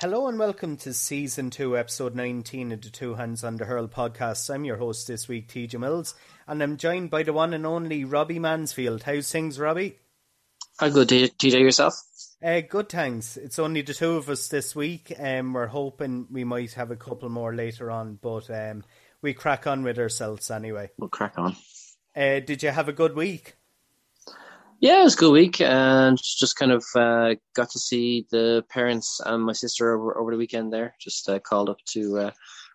Hello and welcome to season two, episode 19 of the Two Hands on the Hurl podcast. I'm your host this week, TJ Mills, and I'm joined by the one and only Robbie Mansfield. How's things, Robbie? How good, TJ, yourself? Uh, good, thanks. It's only the two of us this week. Um, we're hoping we might have a couple more later on, but um, we crack on with ourselves anyway. We'll crack on. Uh, did you have a good week? Yeah, it was a good week, and just kind of uh, got to see the parents and my sister over, over the weekend. There, just uh, called up to uh,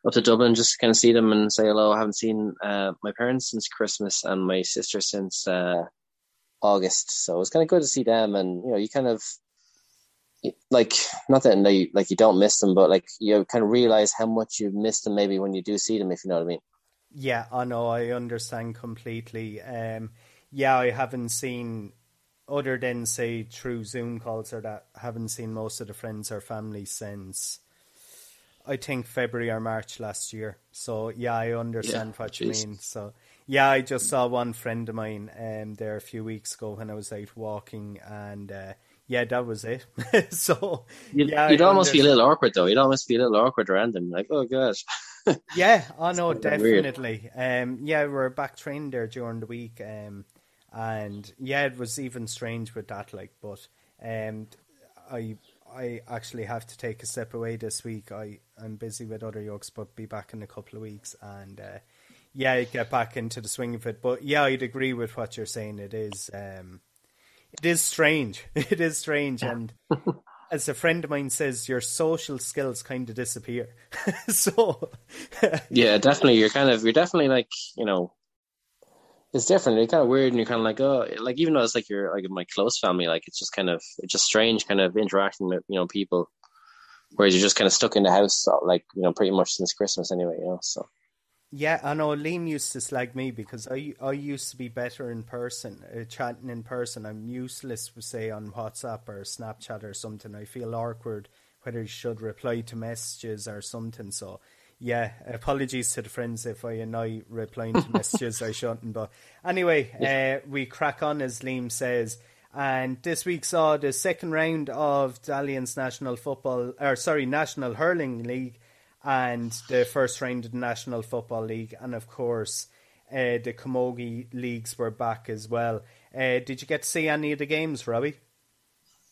up to Dublin just to kind of see them and say hello. I haven't seen uh, my parents since Christmas and my sister since uh, August, so it was kind of good to see them. And you know, you kind of like not that you, like you don't miss them, but like you kind of realize how much you miss them maybe when you do see them, if you know what I mean. Yeah, I know. I understand completely. Um, yeah, I haven't seen other than say through Zoom calls or that. Haven't seen most of the friends or family since I think February or March last year. So yeah, I understand yeah, what geez. you mean. So yeah, I just saw one friend of mine um, there a few weeks ago when I was out walking, and uh, yeah, that was it. so you'd, yeah, you'd almost be a little awkward though. You'd almost be a little awkward around them, like oh gosh. yeah, I know definitely. Um, yeah, we are back trained there during the week. Um, and yeah, it was even strange with that. Like, but um, I I actually have to take a step away this week. I I'm busy with other yokes, but be back in a couple of weeks, and uh, yeah, get back into the swing of it. But yeah, I'd agree with what you're saying. It is um, it is strange. It is strange, and as a friend of mine says, your social skills kind of disappear. so yeah, definitely. You're kind of you're definitely like you know it's different. It's kind of weird, and you're kind of like, oh, like even though it's like you're like my close family, like it's just kind of it's just strange, kind of interacting with you know people, whereas you're just kind of stuck in the house, like you know, pretty much since Christmas anyway, you know. So yeah, I know Liam used to slag me because I I used to be better in person, uh, chatting in person. I'm useless, say on WhatsApp or Snapchat or something. I feel awkward whether you should reply to messages or something. So yeah, apologies to the friends if I annoy replying to messages I shouldn't. But anyway, yeah. uh, we crack on as Liam says. And this week saw the second round of the Allianz National Football, or sorry, National Hurling League, and the first round of the National Football League, and of course, uh, the Camogie leagues were back as well. Uh, did you get to see any of the games, Robbie?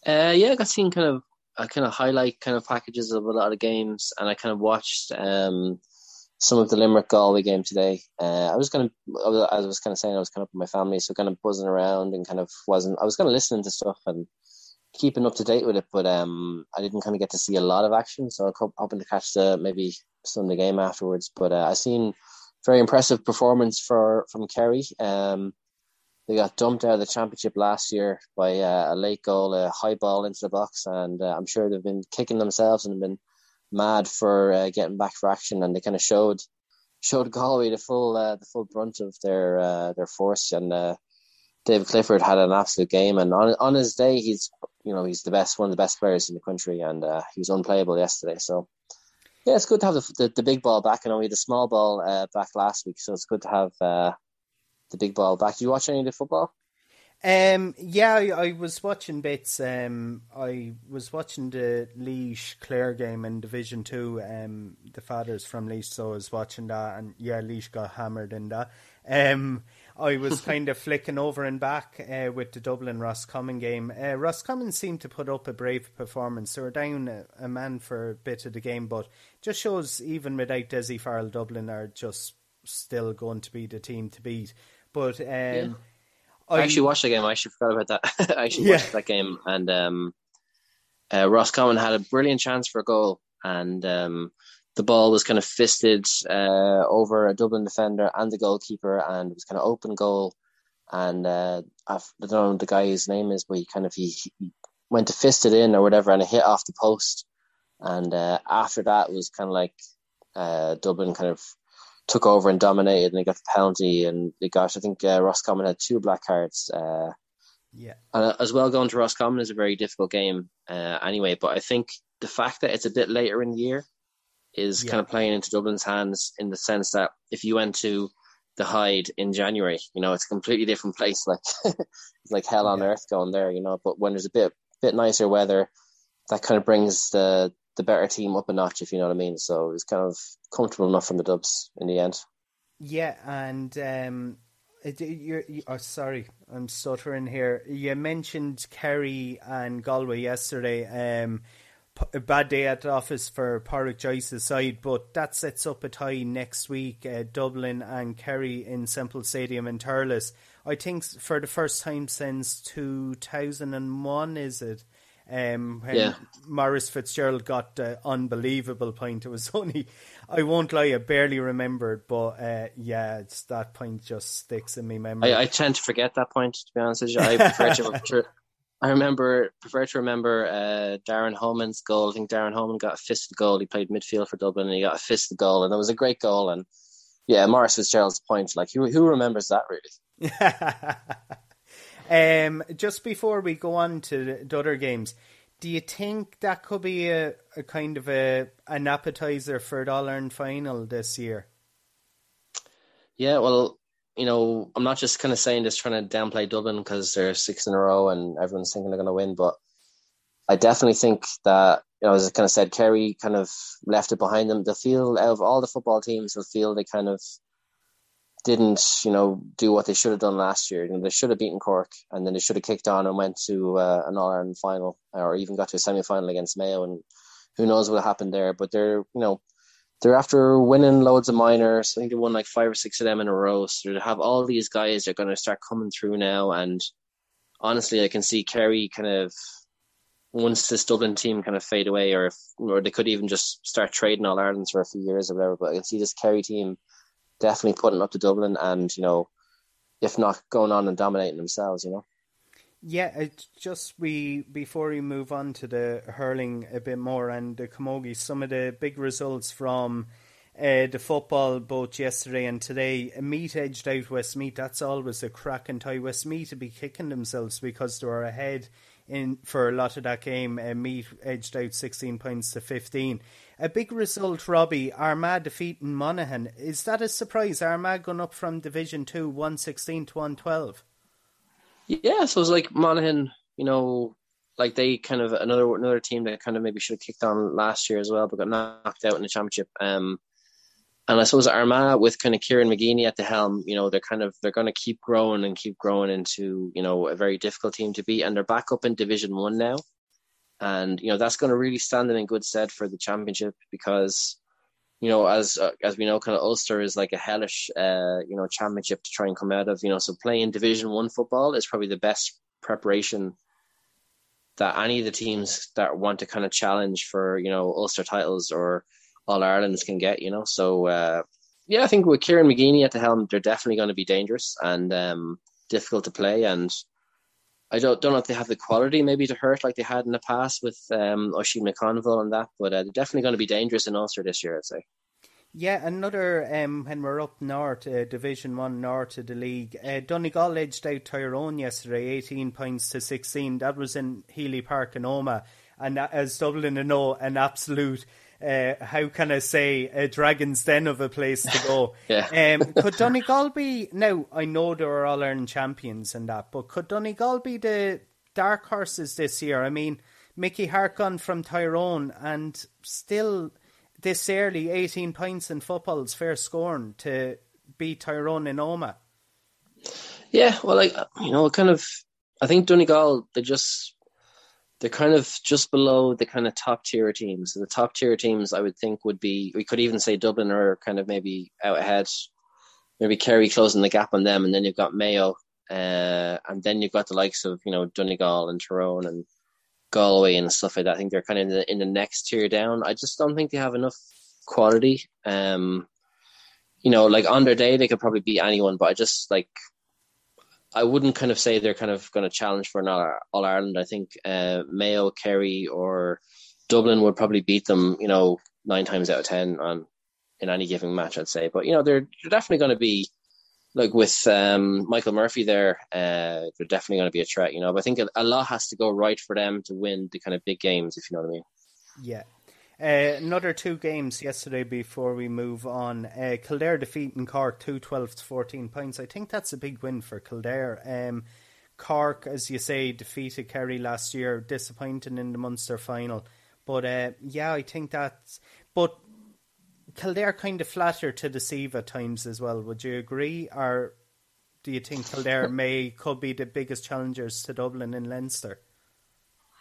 Uh, yeah, I got seen kind of I kind of highlight kind of packages of a lot of games, and I kind of watched um, some of the Limerick Galway game today. Uh, I was kind of, as I was kind of saying, I was kind of with my family, so kind of buzzing around and kind of wasn't. I was kind of listening to stuff and keeping up to date with it, but um, I didn't kind of get to see a lot of action, so I'm hoping to catch the maybe Sunday game afterwards. But uh, I seen very impressive performance for from Kerry. Um, they got dumped out of the championship last year by uh, a late goal, a high ball into the box, and uh, I'm sure they've been kicking themselves and been mad for uh, getting back for action. And they kind of showed showed Galway the full uh, the full brunt of their uh, their force. And uh, David Clifford had an absolute game, and on on his day, he's you know he's the best one of the best players in the country, and he was unplayable yesterday. So. Yeah, it's good to have the, the, the big ball back. and we had the small ball back last week, so it's good to have the big ball back. Did you watch any of the football? Um, yeah, I, I, was watching bits. Um, I was watching the Laois Clare game in Division Two. Um, the fathers from Laois, so I was watching that, and yeah, Laois got hammered in that. Um, I was kind of flicking over and back uh, with the Dublin Roscommon game. Uh, Roscommon seemed to put up a brave performance. They were down a, a, man for a bit of the game, but just shows even without Dessie Farrell, Dublin are just still going to be the team to beat. But um, yeah. I, I, actually watched the game. I actually forgot about that. I actually yeah. watched that game, and um, uh, Roscommon had a brilliant chance for a goal, and um, the ball was kind of fisted uh, over a Dublin defender and the goalkeeper, and it was kind of open goal. And uh, I don't know the guy's name is, but he kind of he, he, went to fist it in or whatever, and it hit off the post. And uh, after that was kind of like uh, Dublin kind of took over and dominated, and they got the penalty. And they got, I think, uh, Roscommon had two black cards. Uh, yeah, and uh, as well, going to Roscommon is a very difficult game uh, anyway. But I think the fact that it's a bit later in the year is yeah. kind of playing into Dublin's hands in the sense that if you went to the Hyde in January, you know, it's a completely different place. Like it's like hell on yeah. earth going there, you know. But when there's a bit bit nicer weather, that kind of brings the the better team up a notch, if you know what I mean. So it was kind of comfortable enough from the Dubs in the end. Yeah, and um, you're, you, oh, sorry, I'm stuttering here. You mentioned Kerry and Galway yesterday. Um, a bad day at the office for Pádraic Joyce's side, but that sets up a tie next week. Uh, Dublin and Kerry in Semple Stadium in Thurles. I think for the first time since 2001, is it? Um, when yeah. Maurice Fitzgerald got the unbelievable point. It was only, I won't lie, I barely remembered, but uh, yeah, it's that point just sticks in my memory. I, I, tend to forget that point. To be honest with you, I prefer to. I remember, prefer to remember uh, Darren Homan's goal. I think Darren Homan got a fisted goal. He played midfield for Dublin, and he got a fisted goal, and it was a great goal. And yeah, Maurice Fitzgerald's point. Like, who who remembers that really? Um, just before we go on to the other games, do you think that could be a, a kind of a an appetizer for the All Ireland final this year? Yeah, well, you know, I'm not just kind of saying this trying to downplay Dublin because they're six in a row and everyone's thinking they're going to win, but I definitely think that you know, as I kind of said, Kerry kind of left it behind them. They feel of all the football teams, they'll feel they kind of didn't, you know, do what they should have done last year. You know, they should have beaten Cork, and then they should have kicked on and went to uh, an All Ireland final, or even got to a semi final against Mayo. And who knows what happened there? But they're, you know, they're after winning loads of minors. I think they won like five or six of them in a row. So they have all these guys, they're going to start coming through now. And honestly, I can see Kerry kind of once this Dublin team kind of fade away, or if, or they could even just start trading All Ireland for a few years or whatever. But I can see this Kerry team definitely putting up to Dublin and, you know, if not going on and dominating themselves, you know. Yeah, just we before we move on to the hurling a bit more and the camogie, some of the big results from uh, the football both yesterday and today. Meath edged out Westmeath. That's always a crack and tie. Westmeath to be kicking themselves because they were ahead in for a lot of that game. Uh, Meath edged out sixteen points to fifteen. A big result, Robbie. Armagh defeating Monaghan. Is that a surprise? Armagh going up from Division 2, 116 to 112? Yeah, so it's like Monaghan, you know, like they kind of another another team that kind of maybe should have kicked on last year as well, but got knocked out in the championship. Um, and I suppose Armagh with kind of Kieran McGeeney at the helm, you know, they're kind of they're going to keep growing and keep growing into you know a very difficult team to beat, and they're back up in Division One now and you know that's going to really stand them in good stead for the championship because you know as uh, as we know kind of Ulster is like a hellish uh, you know championship to try and come out of you know so playing Division 1 football is probably the best preparation that any of the teams that want to kind of challenge for you know Ulster titles or All Irelands can get you know? So uh, yeah I think with Kieran McGeeney at the helm they're definitely going to be dangerous and um, difficult to play. And I don't don't know if they have the quality maybe to hurt like they had in the past with um, Oisin McConville and that, but uh, they're definitely going to be dangerous in Ulster this year, I'd say. Yeah, another um, when we're up north, uh, Division One north of the league, uh, Donegal edged out Tyrone yesterday, eighteen points to sixteen. That was in Healy Park in Omagh, and as Dublin know, an absolute uh, how can I say, a dragon's den of a place to go. yeah. um, could Donegal be, now I know there are All Ireland champions and that, but could Donegal be the dark horses this year? I mean, Mickey Harte gone from Tyrone and still this early 18 points in football's fair scoring to beat Tyrone in Omagh. Yeah, well, like, you know, kind of, I think Donegal, they just, they're kind of just below the kind of top tier teams. the top tier teams, I would think, would be we could even say Dublin are kind of maybe out ahead, maybe Kerry closing the gap on them, and then you've got Mayo, uh, and then you've got the likes of you know Donegal and Tyrone and Galway and stuff like that. I think they're kind of in the, in the next tier down. I just don't think they have enough quality. Um, you know, like on their day, they could probably beat anyone, but I just like I wouldn't kind of say they're kind of going to challenge for an All Ireland. I think uh, Mayo, Kerry, or Dublin would probably beat them. You know, nine times out of ten on in any given match. I'd say, but you know, they're they're definitely going to be like with um, Michael Murphy there. Uh, they're definitely going to be a threat. You know, but I think a, a lot has to go right for them to win the kind of big games. If you know what I mean. Yeah, uh, another two games yesterday before we move on. Uh, Kildare defeating Cork 2 12 to 14 points. I think that's a big win for Kildare. Um, Cork, as you say, defeated Kerry last year, disappointing in the Munster final. But uh, yeah, I think that's. But Kildare kind of flatter to deceive at times as well. Would you agree, or do you think Kildare may could be the biggest challengers to Dublin in Leinster?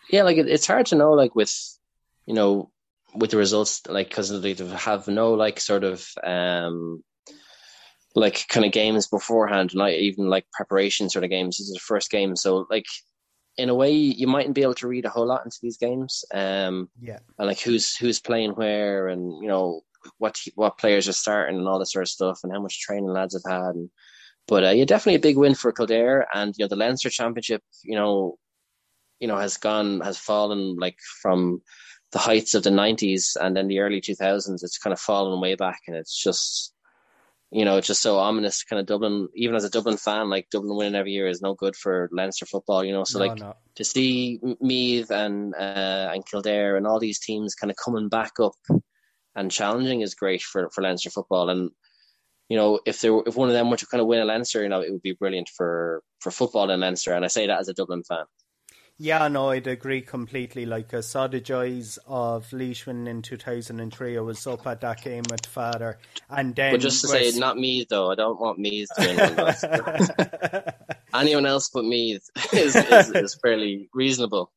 Yeah, like it, it's hard to know, like with you know with the results, like because they have no like sort of um like kind of games beforehand, not even like preparation sort of games. This is the first game, so like in a way you mightn't be able to read a whole lot into these games. Um, yeah, and like who's who's playing where, and you know what what players are starting and all this sort of stuff, and how much training lads have had. And, but uh, yeah, definitely a big win for Kildare, and you know the Leinster Championship, you know, you know has gone has fallen like from the heights of the 90s and then the early 2000s it's kind of fallen way back and it's just you know, it's just so ominous. Kind of Dublin, even as a Dublin fan, like Dublin winning every year is no good for Leinster football. You know, so no, like no. to see Meath and uh, and Kildare and all these teams kind of coming back up and challenging is great for for Leinster football. And you know, if there if one of them were to kind of win a Leinster, you know, it would be brilliant for for football in Leinster. And I say that as a Dublin fan. Yeah, no, I'd agree completely. Like I saw the joys of Leishman in two thousand and three. I was up at that game with father, and then. But just to say, not Meath though. I don't want Meath to win. Anyone else but Meath is, is, is fairly reasonable.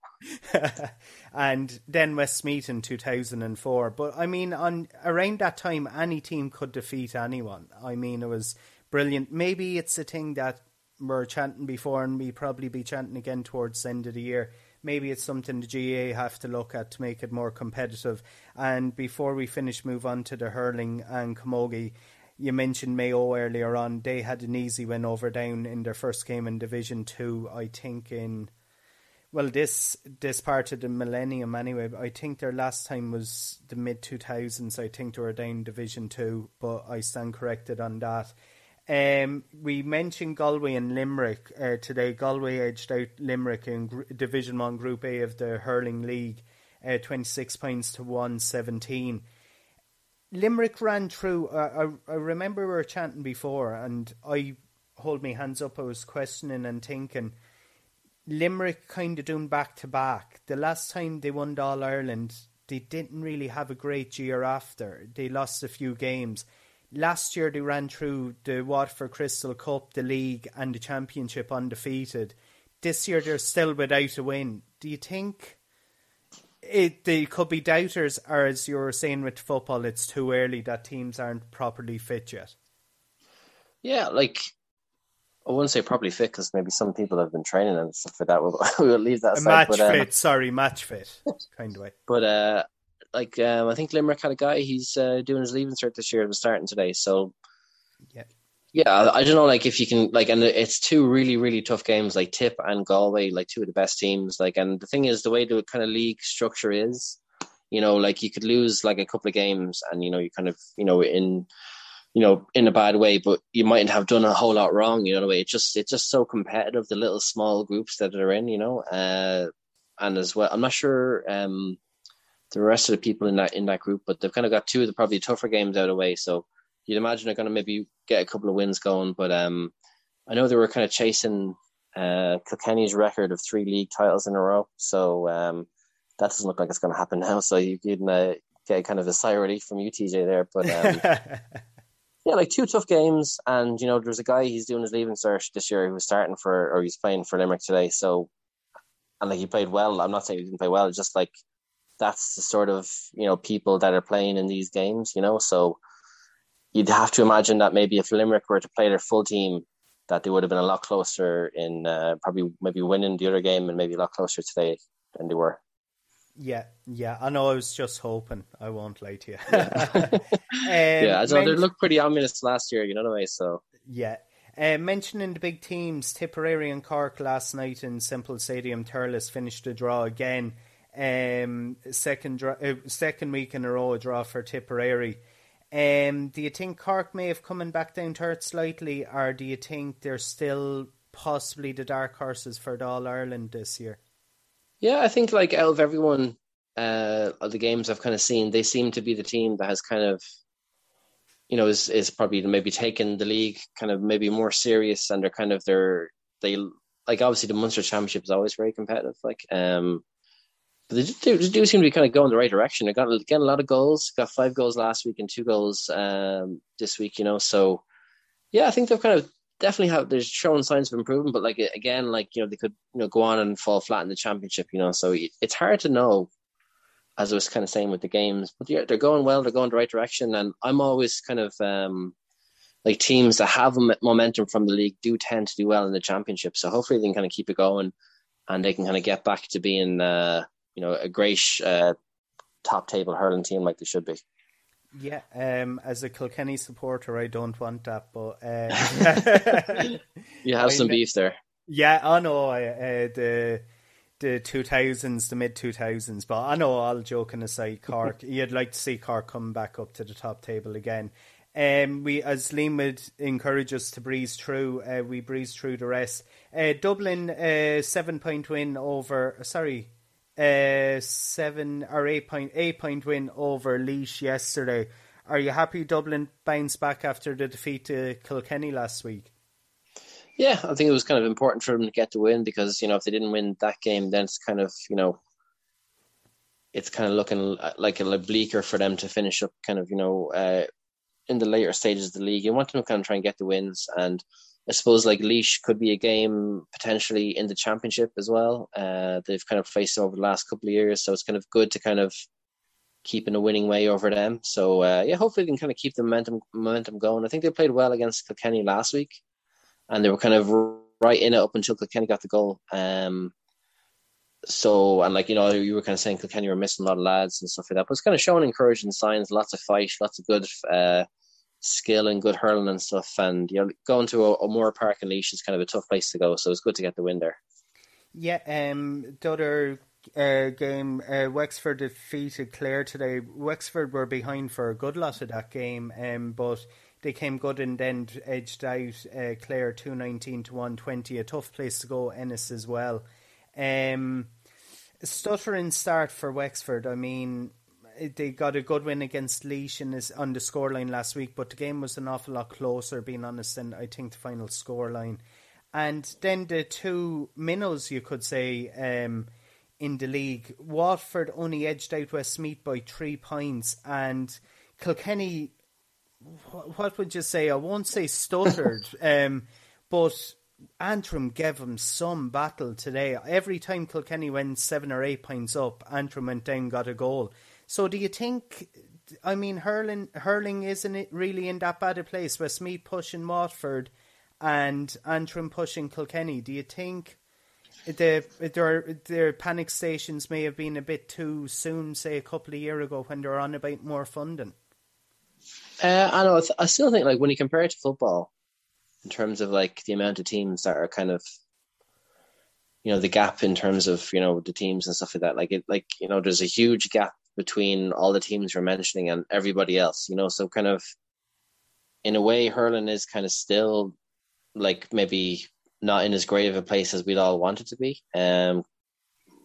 and then Westmeath in two thousand and four. But I mean, on around that time, any team could defeat anyone. I mean, it was brilliant. Maybe it's a thing that were chanting before and we probably be chanting again towards the end of the year. Maybe it's something the GAA have to look at to make it more competitive. And before we finish, move on to the hurling and Camogie. You mentioned Mayo earlier on. They had an easy win over down in their first game in Division Two. I think in well this this part of the millennium anyway. I think their last time was the mid two thousands. I think they were down Division Two, but I stand corrected on that. Um, we mentioned Galway and Limerick uh, today. Galway edged out Limerick in Gr- Division One Group A of the hurling league, uh, twenty six points to one seventeen. Limerick ran through. Uh, I, I remember we were chanting before, and I hold my hands up. I was questioning and thinking. Limerick kind of doing back to back. The last time they won All Ireland, they didn't really have a great year after. They lost a few games last year they ran through the Waterford Crystal Cup, the league, and the championship undefeated. This year they're still without a win. Do you think it they could be doubters, or as you were saying with football, it's too early that teams aren't properly fit yet? Yeah, like I wouldn't say properly fit because maybe some people have been training and stuff like that. We'll, we'll leave that aside. Match but, um, fit, sorry, match fit, kind of way. But uh, like um, I think Limerick had a guy. He's uh, doing his leaving cert this year. Was starting today. So yeah, yeah. I, I, don't know. Like if you can like, and it's two really really tough games. Like Tip and Galway, like two of the best teams. Like, and the thing is, the way the kind of league structure is, you know, like you could lose like a couple of games, and you know, you kind of you know in you know, in a bad way, but you mightn't have done a whole lot wrong, you know, the way it's just it's just so competitive, the little small groups that are in, you know. Uh and as well I'm not sure um the rest of the people in that in that group, but they've kind of got two of the probably tougher games out of the way. So you'd imagine they're going to maybe get a couple of wins going. But um, I know they were kind of chasing uh, Kilkenny's record of three league titles in a row. So um, that doesn't look like it's going to happen now. So you can uh, get kind of a sigh of relief from UTJ there. But um, yeah, like two tough games. And, you know, there's a guy, he's doing his leaving cert this year who was starting for, or he's playing for Limerick today. So, and like he played well. I'm not saying he didn't play well, It's just like that's the sort of you know people that are playing in these games. You know, so you'd have to imagine that maybe if Limerick were to play their full team, that they would have been a lot closer in uh, probably maybe winning the other game and maybe a lot closer today than they were. Yeah, yeah. I know. I was just hoping. I won't lie to you. yeah, um, yeah so they looked pretty ominous last year. You know what I mean? So yeah. Uh, mentioning the big teams, Tipperary and Cork last night in Semple Stadium, Thurles finished the draw again. Um, second uh, second week in a row a draw for Tipperary. Um, do you think Cork may have coming back down to earth slightly, or do you think they're still possibly the dark horses for All Ireland this year? Yeah, I think like out of everyone, uh, of the games I've kind of seen, they seem to be the team that has kind of, you know, is is probably maybe taken the league kind of maybe more serious, and they're kind of they're they like obviously the Munster Championship is always very competitive, like um But they do, they do seem to be kind of going the right direction. They got getting a lot of goals. Got five goals last week and two goals um, this week. You know, so yeah, I think they've kind of definitely have. They're showing signs of improvement, but like again, like you know, they could you know go on and fall flat in the championship. You know, so it's hard to know. As I was kind of saying with the games, but yeah, they're going well. They're going the right direction, and I'm always kind of um, like teams that have momentum from the league do tend to do well in the championship. So hopefully they can kind of keep it going, and they can kind of get back to being uh, you know a great uh, top table hurling team like they should be. Yeah, um, as a Kilkenny supporter, I don't want that, but uh, you have some beef there. Yeah, I know uh, the the two thousands, the mid two thousands, but I know all joking aside, Cork. you'd like to see Cork come back up to the top table again. Um, we, as Liam would encourage us to breeze through, uh, we breeze through the rest. Uh, Dublin, uh, seven point win over. Sorry, uh, seven or eight point eight point win over Laois yesterday. Are you happy Dublin bounced back after the defeat to Kilkenny last week? Yeah, I think it was kind of important for them to get the win because you know if they didn't win that game, then it's kind of you know it's kind of looking like a little bleaker for them to finish up kind of you know uh, in the later stages of the league. You want them to kind of try and get the wins and I suppose like Laois could be a game potentially in the championship as well. Uh, they've kind of faced over the last couple of years, so it's kind of good to kind of keep in a winning way over them. So uh, yeah, hopefully they can kind of keep the momentum momentum going. I think they played well against Kilkenny last week, and they were kind of right in it up until Kilkenny got the goal. Um, so and like you know you were kind of saying Kilkenny were missing a lot of lads and stuff like that, but it's kind of showing encouraging signs. Lots of fight, lots of good. Uh, skill and good hurling and stuff. And you know, going to a, a Moore Park and Laois is kind of a tough place to go, so it's good to get the win there. Yeah, um, the other uh, game, uh, Wexford defeated Clare today. Wexford were behind for a good lot of that game, um, but they came good and then edged out uh, Clare two nineteen to one twenty. A tough place to go, Ennis as well. Um, stuttering start for Wexford. I mean, they got a good win against Laois in this, on the scoreline last week, but the game was an awful lot closer, being honest, than I think the final scoreline. And then the two minnows, you could say, um, in the league. Waterford only edged out Westmeath by three points, and Kilkenny, what would you say? I won't say stuttered, um, but Antrim gave them some battle today. Every time Kilkenny went seven or eight points up, Antrim went down, got a goal. So do you think? I mean, hurling hurling isn't it really in that bad a place? With Westmeath pushing Waterford and Antrim pushing Kilkenny. Do you think the their their panic stations may have been a bit too soon, say a couple of years ago when they were on about more funding? Uh, I know. I still think like when you compare it to football, in terms of like the amount of teams that are kind of you know the gap in terms of you know the teams and stuff like that like it like you know there's a huge gap between all the teams you're mentioning and everybody else, you know, so kind of in a way hurling is kind of still like maybe not in as great of a place as we'd all want it to be. Um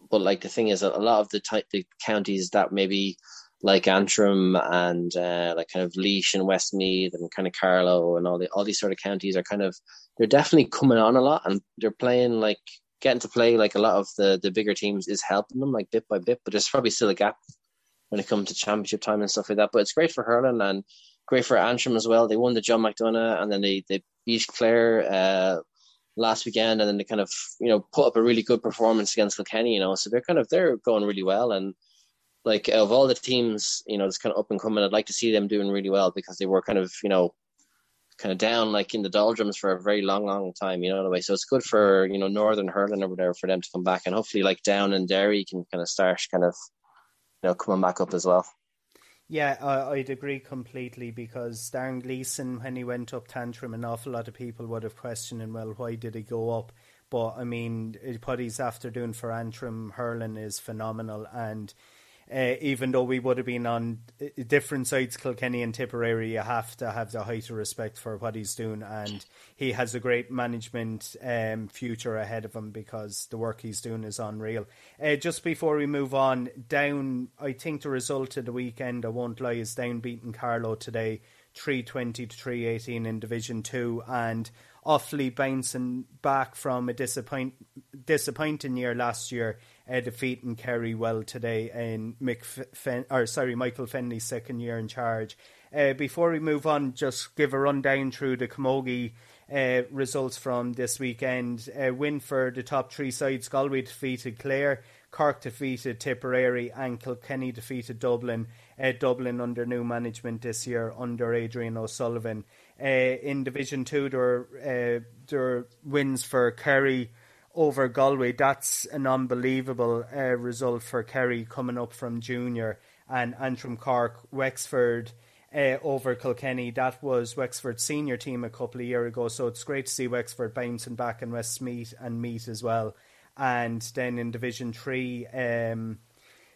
but like the thing is a lot of the type the counties that maybe like Antrim and uh, like kind of Laois and Westmeath and kind of Carlow and all the all these sort of counties are kind of they're definitely coming on a lot and they're playing like getting to play like a lot of the the bigger teams is helping them like bit by bit, but there's probably still a gap when it comes to championship time and stuff like that. But it's great for hurling and great for Antrim as well. They won the Joe McDonagh and then they they beat Clare uh, last weekend, and then they kind of you know put up a really good performance against Kilkenny. You know, so they're kind of they're going really well and. Like of all the teams, you know, it's kind of up and coming. I'd like to see them doing really well because they were kind of, you know, kind of down like in the doldrums for a very long, long time, you know, in a way. So it's good for, you know, Northern Hurling or whatever for them to come back and hopefully like down and Derry can kind of start kind of know coming back up as well. Yeah, I, would agree completely because Darren Gleeson, when he went up to Antrim, an awful lot of people would have questioned, him, well, why did he go up? But I mean, what he's after doing for Antrim hurling is phenomenal, and uh, even though we would have been on uh, different sides, Kilkenny and Tipperary, you have to have the height of respect for what he's doing, and he has a great management um, future ahead of him because the work he's doing is unreal. Uh, just before we move on, down, I think the result of the weekend, I won't lie, is down beating Carlow today, three twenty to three eighteen in Division Two, and Offaly bouncing back from a disappoint, disappointing year last year uh, defeating Kerry well today in Mick Fen- or sorry Michael Fennelly's second year in charge. Uh, before we move on, just give a rundown through the Camogie uh, results from this weekend. Uh, win for the top three sides. Galway defeated Clare, Cork defeated Tipperary, and Kilkenny defeated Dublin. Uh, Dublin under new management this year under Adrian O'Sullivan. Uh, in Division Two, there uh, there wins for Kerry over Galway. That's an unbelievable uh, result for Kerry coming up from junior and Antrim Cork, Wexford uh, over Kilkenny. That was Wexford's senior team a couple of years ago, so it's great to see Wexford bouncing back in Westmeath and Meath as well. And then in Division 3, um,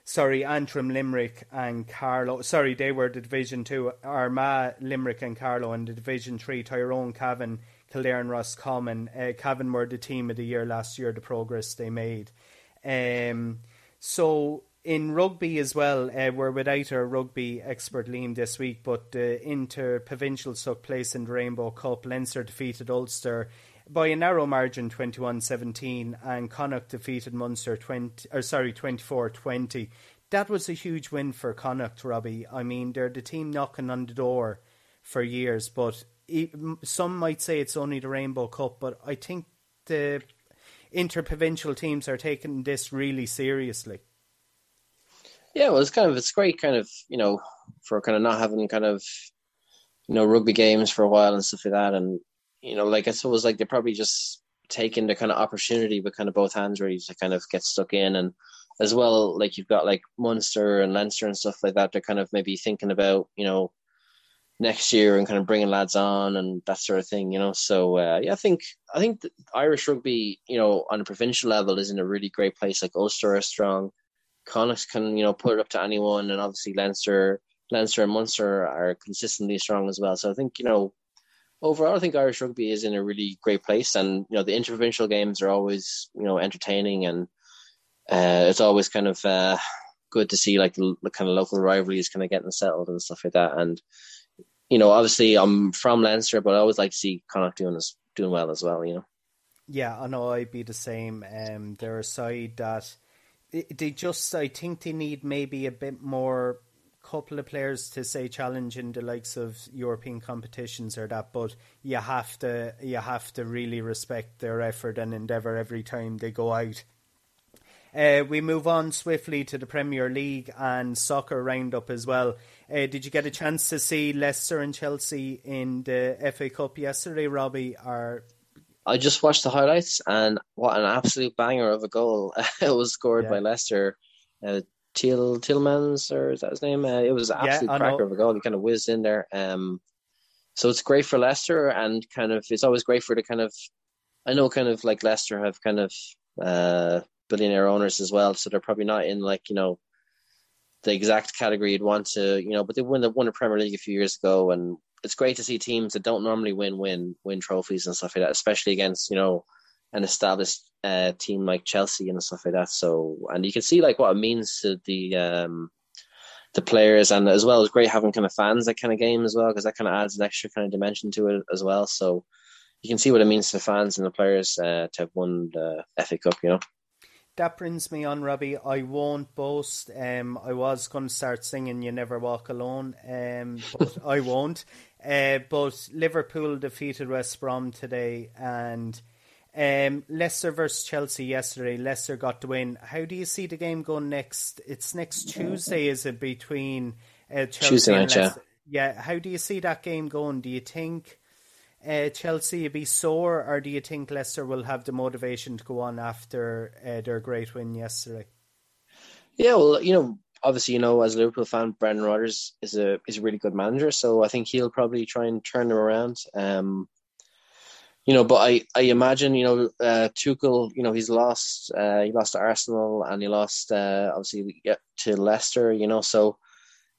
sorry, Antrim, Limerick, and Carlow. Sorry, they were the Division 2. Armagh, Limerick, and Carlow. And the Division 3, Tyrone, Cavan, Kildare, and Roscommon. Uh, Cavan were the team of the year last year, the progress they made. Um, so in rugby as well, uh, we're without our rugby expert Liam this week, but the inter provincials took place in the Rainbow Cup. Leinster defeated Ulster by a narrow margin 21-17 and Connacht defeated Munster 20 or sorry 24-20. That was a huge win for Connacht, Robbie. I mean, they're the team knocking on the door for years, but some might say it's only the Rainbow Cup, but I think the interprovincial teams are taking this really seriously. Yeah, well, it's kind of it's great, kind of you know, for kind of not having kind of you know rugby games for a while and stuff like that, and you know, like I suppose like they're probably just taking the kind of opportunity with kind of both hands ready to kind of get stuck in, and as well, like you've got like Munster and Leinster and stuff like that. They're kind of maybe thinking about you know next year and kind of bringing lads on and that sort of thing, you know. So uh, yeah, I think I think Irish rugby, you know, on a provincial level, is in a really great place. Like Ulster are strong. Connacht can you know put it up to anyone, and obviously Leinster, Leinster and Munster are consistently strong as well. So I think you know overall, I think Irish rugby is in a really great place, and you know the interprovincial games are always you know entertaining, and uh, it's always kind of uh, good to see like the, the, kind of local rivalries kind of getting settled and stuff like that. And you know, obviously, I'm from Leinster, but I always like to see Connacht doing this, doing well as well. You know. Yeah, I know I'd be the same. Um, they're a side that they just I think they need maybe a bit more couple of players to say challenge in the likes of European competitions or that, but you have to you have to really respect their effort and endeavour every time they go out. Uh, we move on swiftly to the Premier League and soccer roundup as well. Uh, did you get a chance to see Leicester and Chelsea in the FA Cup yesterday, Robbie? Or I just watched the highlights, and what an absolute banger of a goal! it was scored yeah. by Leicester. Uh, Teal Tielemans, or is that his name? Uh, it was an absolute yeah, cracker of a goal. He kind of whizzed in there. Um, so it's great for Leicester, and kind of it's always great for the kind of. I know, kind of like Leicester have kind of uh, billionaire owners as well, so they're probably not in like you know the exact category you'd want to, you know, but they won the won Premier League a few years ago, and it's great to see teams that don't normally win win win trophies and stuff like that, especially against you know an established uh, team like Chelsea and stuff like that. So, and you can see like what it means to the um, the players, and as well as great having kind of fans that kind of game as well, because that kind of adds an extra kind of dimension to it as well. So, you can see what it means to fans and the players uh, to have won the FA Cup. You know. That brings me on, Robbie. I won't boast. Um, I was going to start singing "You Never Walk Alone," um, but I won't. Uh, but Liverpool defeated West Brom today, and um, Leicester versus Chelsea yesterday. Leicester got the win. How do you see the game going next? It's next Tuesday, is it between uh, Chelsea Tuesday night, and Leicester? Yeah. yeah. How do you see that game going? Do you think? Uh, Chelsea be sore, or do you think Leicester will have the motivation to go on after uh, their great win yesterday? Yeah, well, you know, obviously, you know, as a Liverpool fan, Brendan Rodgers is a is a really good manager, so I think he'll probably try and turn them around. Um, you know, but I, I imagine, you know, uh, Tuchel, you know, he's lost, uh, he lost to Arsenal and he lost, uh, obviously, to Leicester, you know, so,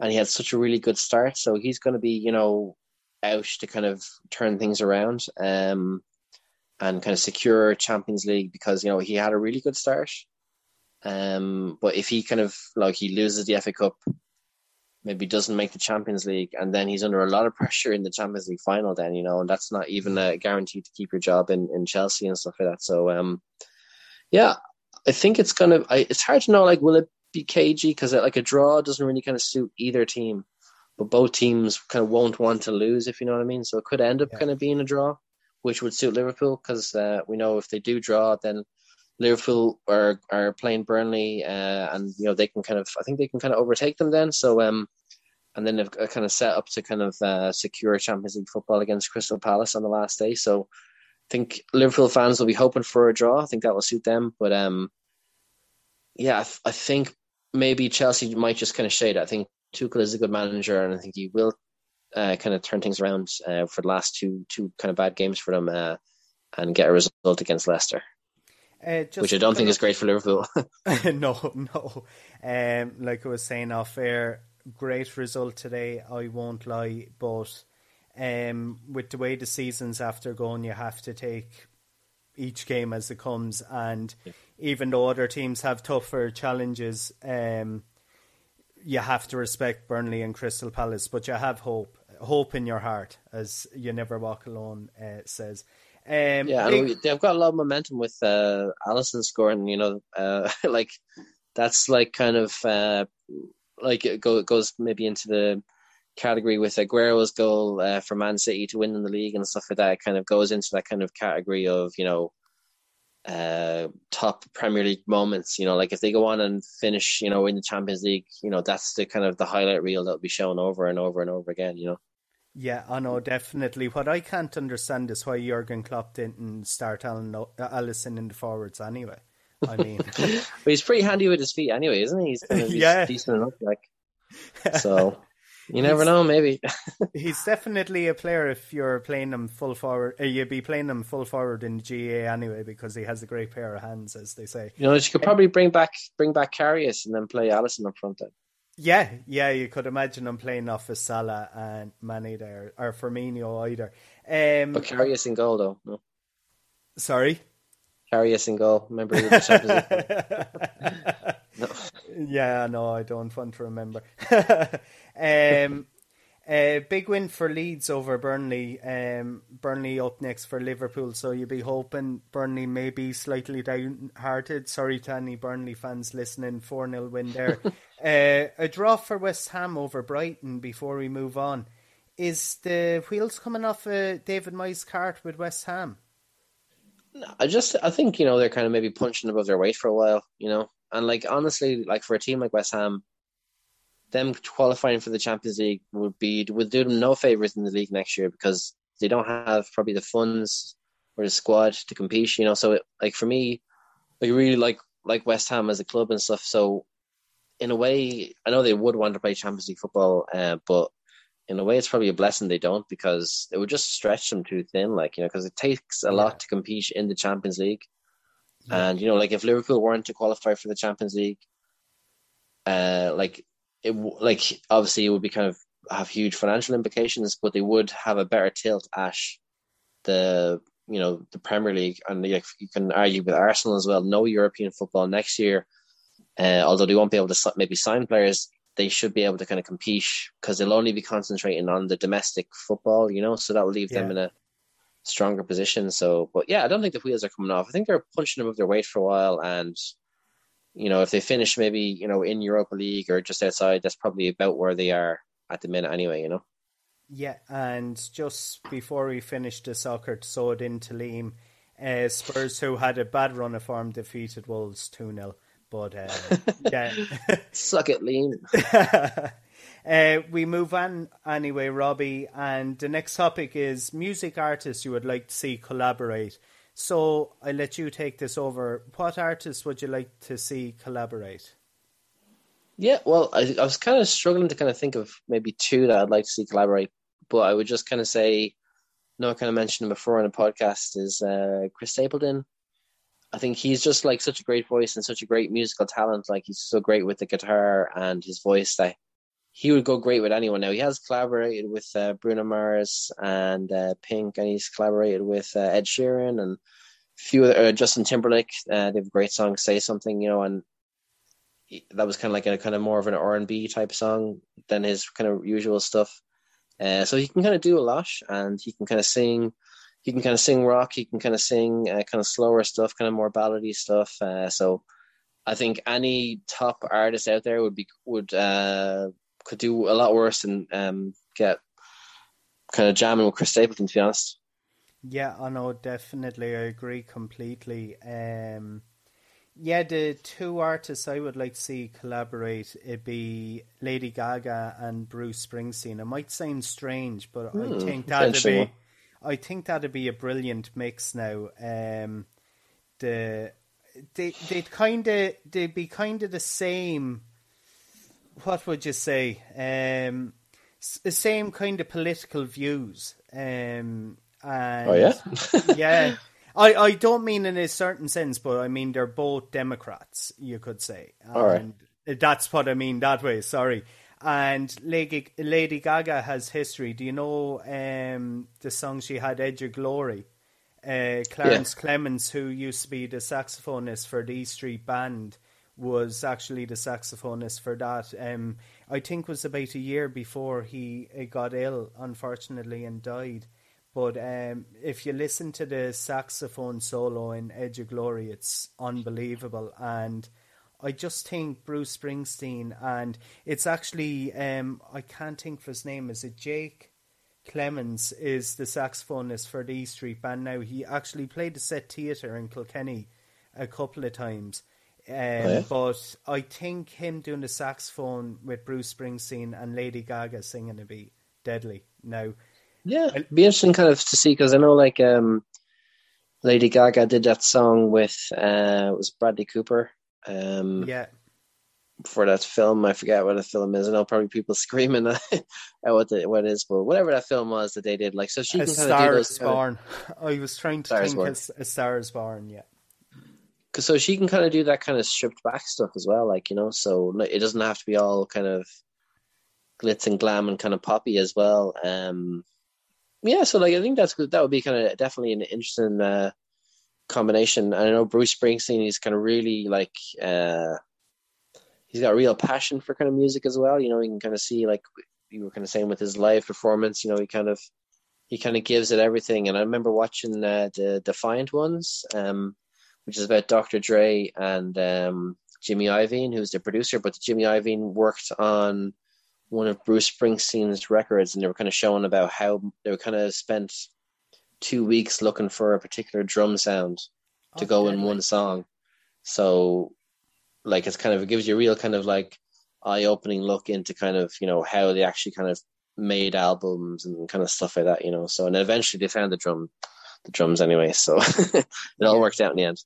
and he had such a really good start, so he's going to be, you know, out to kind of turn things around um, and kind of secure Champions League because you know he had a really good start. Um, but if he kind of like he loses the FA Cup, maybe doesn't make the Champions League, and then he's under a lot of pressure in the Champions League final, then you know, and that's not even a guarantee to keep your job in, in Chelsea and stuff like that. So, um, yeah, I think it's kind of I, it's hard to know. Like, will it be cagey? Because like a draw doesn't really kind of suit either team, but both teams kind of won't want to lose, if you know what I mean. So it could end up yeah. kind of being a draw, which would suit Liverpool because uh, we know if they do draw, then Liverpool are are playing Burnley, uh, and you know they can kind of. I think they can kind of overtake them then. So um, and then they've kind of set up to kind of uh, secure Champions League football against Crystal Palace on the last day. So I think Liverpool fans will be hoping for a draw. I think that will suit them. But um, yeah, I, I think maybe Chelsea might just kind of shade. It. I think Tuchel is a good manager, and I think he will uh, kind of turn things around uh, for the last two two kind of bad games for them uh, and get a result against Leicester. Uh, which I don't think is great for Liverpool. no, no. Um, like I was saying off air, great result today. I won't lie, but um, with the way the season's after going, you have to take each game as it comes. And yeah. even though other teams have tougher challenges, um, you have to respect Burnley and Crystal Palace. But you have hope, hope in your heart, as you never walk alone uh, says. Um, yeah, big... they've got a lot of momentum with uh, Alisson scoring. You know, uh, like that's like kind of uh, like it go, goes maybe into the category with Aguero's goal uh, for Man City to win in the league and stuff like that. It kind of goes into that kind of category of you know uh, top Premier League moments. You know, like if they go on and finish, you know, in the Champions League, you know, that's the kind of the highlight reel that will be shown over and over and over again. You know. Yeah, I know definitely. What I can't understand is why Jurgen Klopp didn't start Alan, Alisson in the forwards anyway. I mean, but he's pretty handy with his feet anyway, isn't he? He's kind of, yeah, decent enough. Like, so you never know. Maybe he's definitely a player if you're playing him full forward. Uh, you'd be playing him full forward in GAA anyway because he has a great pair of hands, as they say. You know, you could probably bring back bring back Karius and then play Alisson up front then. Yeah, yeah, you could imagine him playing off of Salah and Mane there, or Firmino either. Um, but Karius in goal though. No. Sorry. Karius in goal. Remember the no. Yeah, no, I don't want to remember. um, uh, big win for Leeds over Burnley. Um, Burnley up next for Liverpool, so you'll be hoping Burnley may be slightly downhearted. Sorry to any Burnley fans listening. 4 0 win there. uh, a draw for West Ham over Brighton before we move on. Is the wheels coming off uh, David Moyes' cart with West Ham? I just I think you know they're kind of maybe punching above their weight for a while, you know, and like honestly, like for a team like West Ham, them qualifying for the Champions League would be would do them no favors in the league next year because they don't have probably the funds or the squad to compete, you know. So it, like for me, I really like like West Ham as a club and stuff. So in a way, I know they would want to play Champions League football, uh, but in a way, it's probably a blessing they don't because it would just stretch them too thin. Like you know, because it takes a yeah. lot to compete in the Champions League, yeah. and you know, like if Liverpool weren't to qualify for the Champions League, uh, like it, like obviously it would be kind of have huge financial implications, but they would have a better tilt at the you know the Premier League, and like, you can argue with Arsenal as well. No European football next year, uh, although they won't be able to maybe sign players they should be able to kind of compete because they'll only be concentrating on the domestic football, you know, so that will leave yeah. them in a stronger position. So, but yeah, I don't think the wheels are coming off. I think they're punching above their weight for a while, and you know, if they finish maybe you know in Europa League or just outside, that's probably about where they are at the minute, anyway. You know. Yeah, and just before we finish the soccer, so it into Liam, uh, Spurs, who had a bad run of form, defeated Wolves 2 0. But uh, yeah, suck it, Liam. uh, we move on anyway, Robbie, and the next topic is music artists you would like to see collaborate. So I let you take this over. What artists would you like to see collaborate? Yeah, well, I, I was kind of struggling to kind of think of maybe two that I'd like to see collaborate, but I would just kind of say, no, I kind of mentioned before in the podcast is uh, Chris Stapleton I think he's just like such a great voice and such a great musical talent. Like he's so great with the guitar and his voice that he would go great with anyone. Now he has collaborated with uh, Bruno Mars and uh, Pink, and he's collaborated with uh, Ed Sheeran and few uh, Justin Timberlake. Uh, they have a great song, "Say Something," you know, and that was kind of like a kind of more of an R and B type song than his kind of usual stuff. Uh, so he can kind of do a lot, and he can kind of sing he can kind of sing rock. He can kind of sing uh, kind of slower stuff, kind of more ballady stuff. Uh, so I think any top artist out there would be would uh, could do a lot worse and um, get kind of jamming with Chris Stapleton. To be honest. Yeah, I know. Definitely, I agree completely. Um, yeah, the two artists I would like to see collaborate it'd be Lady Gaga and Bruce Springsteen. It might sound strange, but hmm, I think that'd be I think that'd be a brilliant mix now. Um, the they they'd kind of they'd be kind of the same. What would you say? Um, the same kind of political views. Um, and oh yeah, yeah. I, I don't mean in a certain sense, but I mean they're both Democrats. You could say, All right. that's what I mean that way. Sorry. And Lady, Lady Gaga has history. Do you know um, the song she had, Edge of Glory? Uh, Clarence yeah. Clemons, who used to be the saxophonist for the E Street Band, was actually the saxophonist for that. Um, I think was about a year before he got ill, unfortunately, and died. But um, if you listen to the saxophone solo in Edge of Glory, it's unbelievable. And I just think Bruce Springsteen, and it's actually, um, I can't think of his name, is it Jake? Clemons? is the saxophonist for the E Street Band now. He actually played the Set Theatre in Kilkenny a couple of times. Um, oh, yeah? But I think him doing the saxophone with Bruce Springsteen and Lady Gaga singing would be deadly. Now, yeah, it'd be interesting kind of to see because I know like um, Lady Gaga did that song with uh, was Bradley Cooper. Um, yeah, for that film. I forget what the film is. And I know probably people screaming at what the, what it is, but whatever that film was that they did, like so she a can kind of do those. Born. I was trying to think born. as a Stars Born, yeah. Cause so she can kind of do that kind of stripped back stuff as well, like you know. So it doesn't have to be all kind of glitz and glam and kind of poppy as well. Um, yeah, so like I think that's that would be kind of definitely an interesting uh, combination. I know Bruce Springsteen is kind of really like uh, he's got real passion for kind of music as well. You know, you can kind of see like you were kind of saying with his live performance. You know, he kind of he kind of gives it everything. And I remember watching uh, the Defiant ones, um, which is about Dr. Dre and um, Jimmy Iovine, who's the producer. But Jimmy Iovine worked on one of Bruce Springsteen's records, and they were kind of showing about how they were kind of spent two weeks looking for a particular drum sound to oh, go in one song. So like it's kind of it gives you a real kind of like eye opening look into kind of you know how they actually kind of made albums and kind of stuff like that, you know. So and eventually they found the drum, the drums anyway. So it all worked out in the end.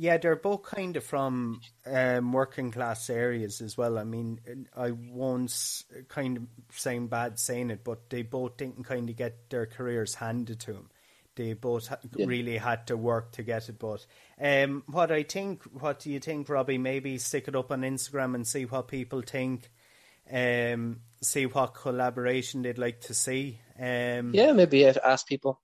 Yeah, they're both kind of from um, working class areas as well. I mean, I won't kind of sound bad saying it, but they both didn't kind of get their careers handed to them. They both yeah. really had to work to get it. But um, what I think, what do you think, Robbie? Maybe stick it up on Instagram and see what people think. Um, see what collaboration they'd like to see. Um, yeah, maybe ask people.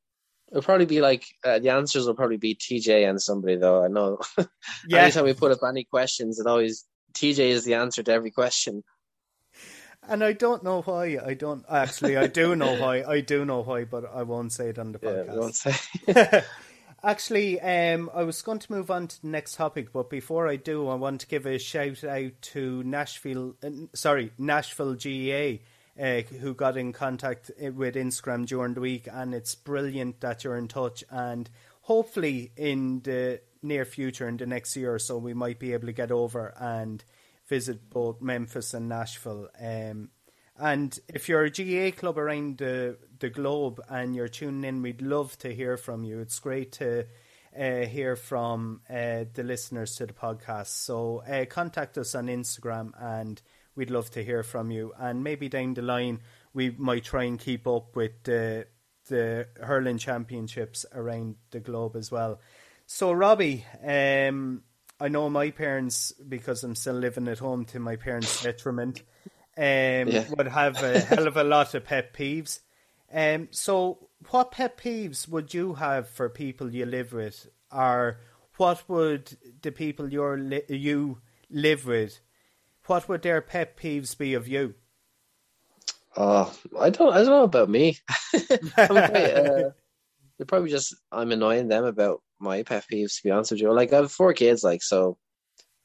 It'll probably be like uh, the answers will probably be TJ and somebody though. I know. yeah. Anytime we put up any questions, it always TJ is the answer to every question. And I don't know why. I don't actually. I do know why. I do know why, but I won't say it on the podcast. Yeah, won't say. actually, um, I was going to move on to the next topic, but before I do, I want to give a shout out to Nashville. Uh, sorry, Nashville GAA uh, who got in contact uh, with Instagram during the week, and it's brilliant that you're in touch. And hopefully, in the near future, in the next year or so, we might be able to get over and visit both Memphis and Nashville. Um, and if you're a GAA club around the the globe and you're tuning in, we'd love to hear from you. It's great to uh, hear from uh, the listeners to the podcast. So uh, contact us on Instagram and we'd love to hear from you. And maybe down the line, we might try and keep up with the the hurling championships around the globe as well. So, Robbie, um, I know my parents, because I'm still living at home to my parents' detriment, um, yeah. would have a hell of a lot of pet peeves. Um, so, what pet peeves would you have for people you live with, or what would the people you li- you live with what would their pet peeves be of you? Oh, I don't. I don't know about me. quite, uh, they're probably just I'm annoying them about my pet peeves. To be honest with you, like I have four kids, like so.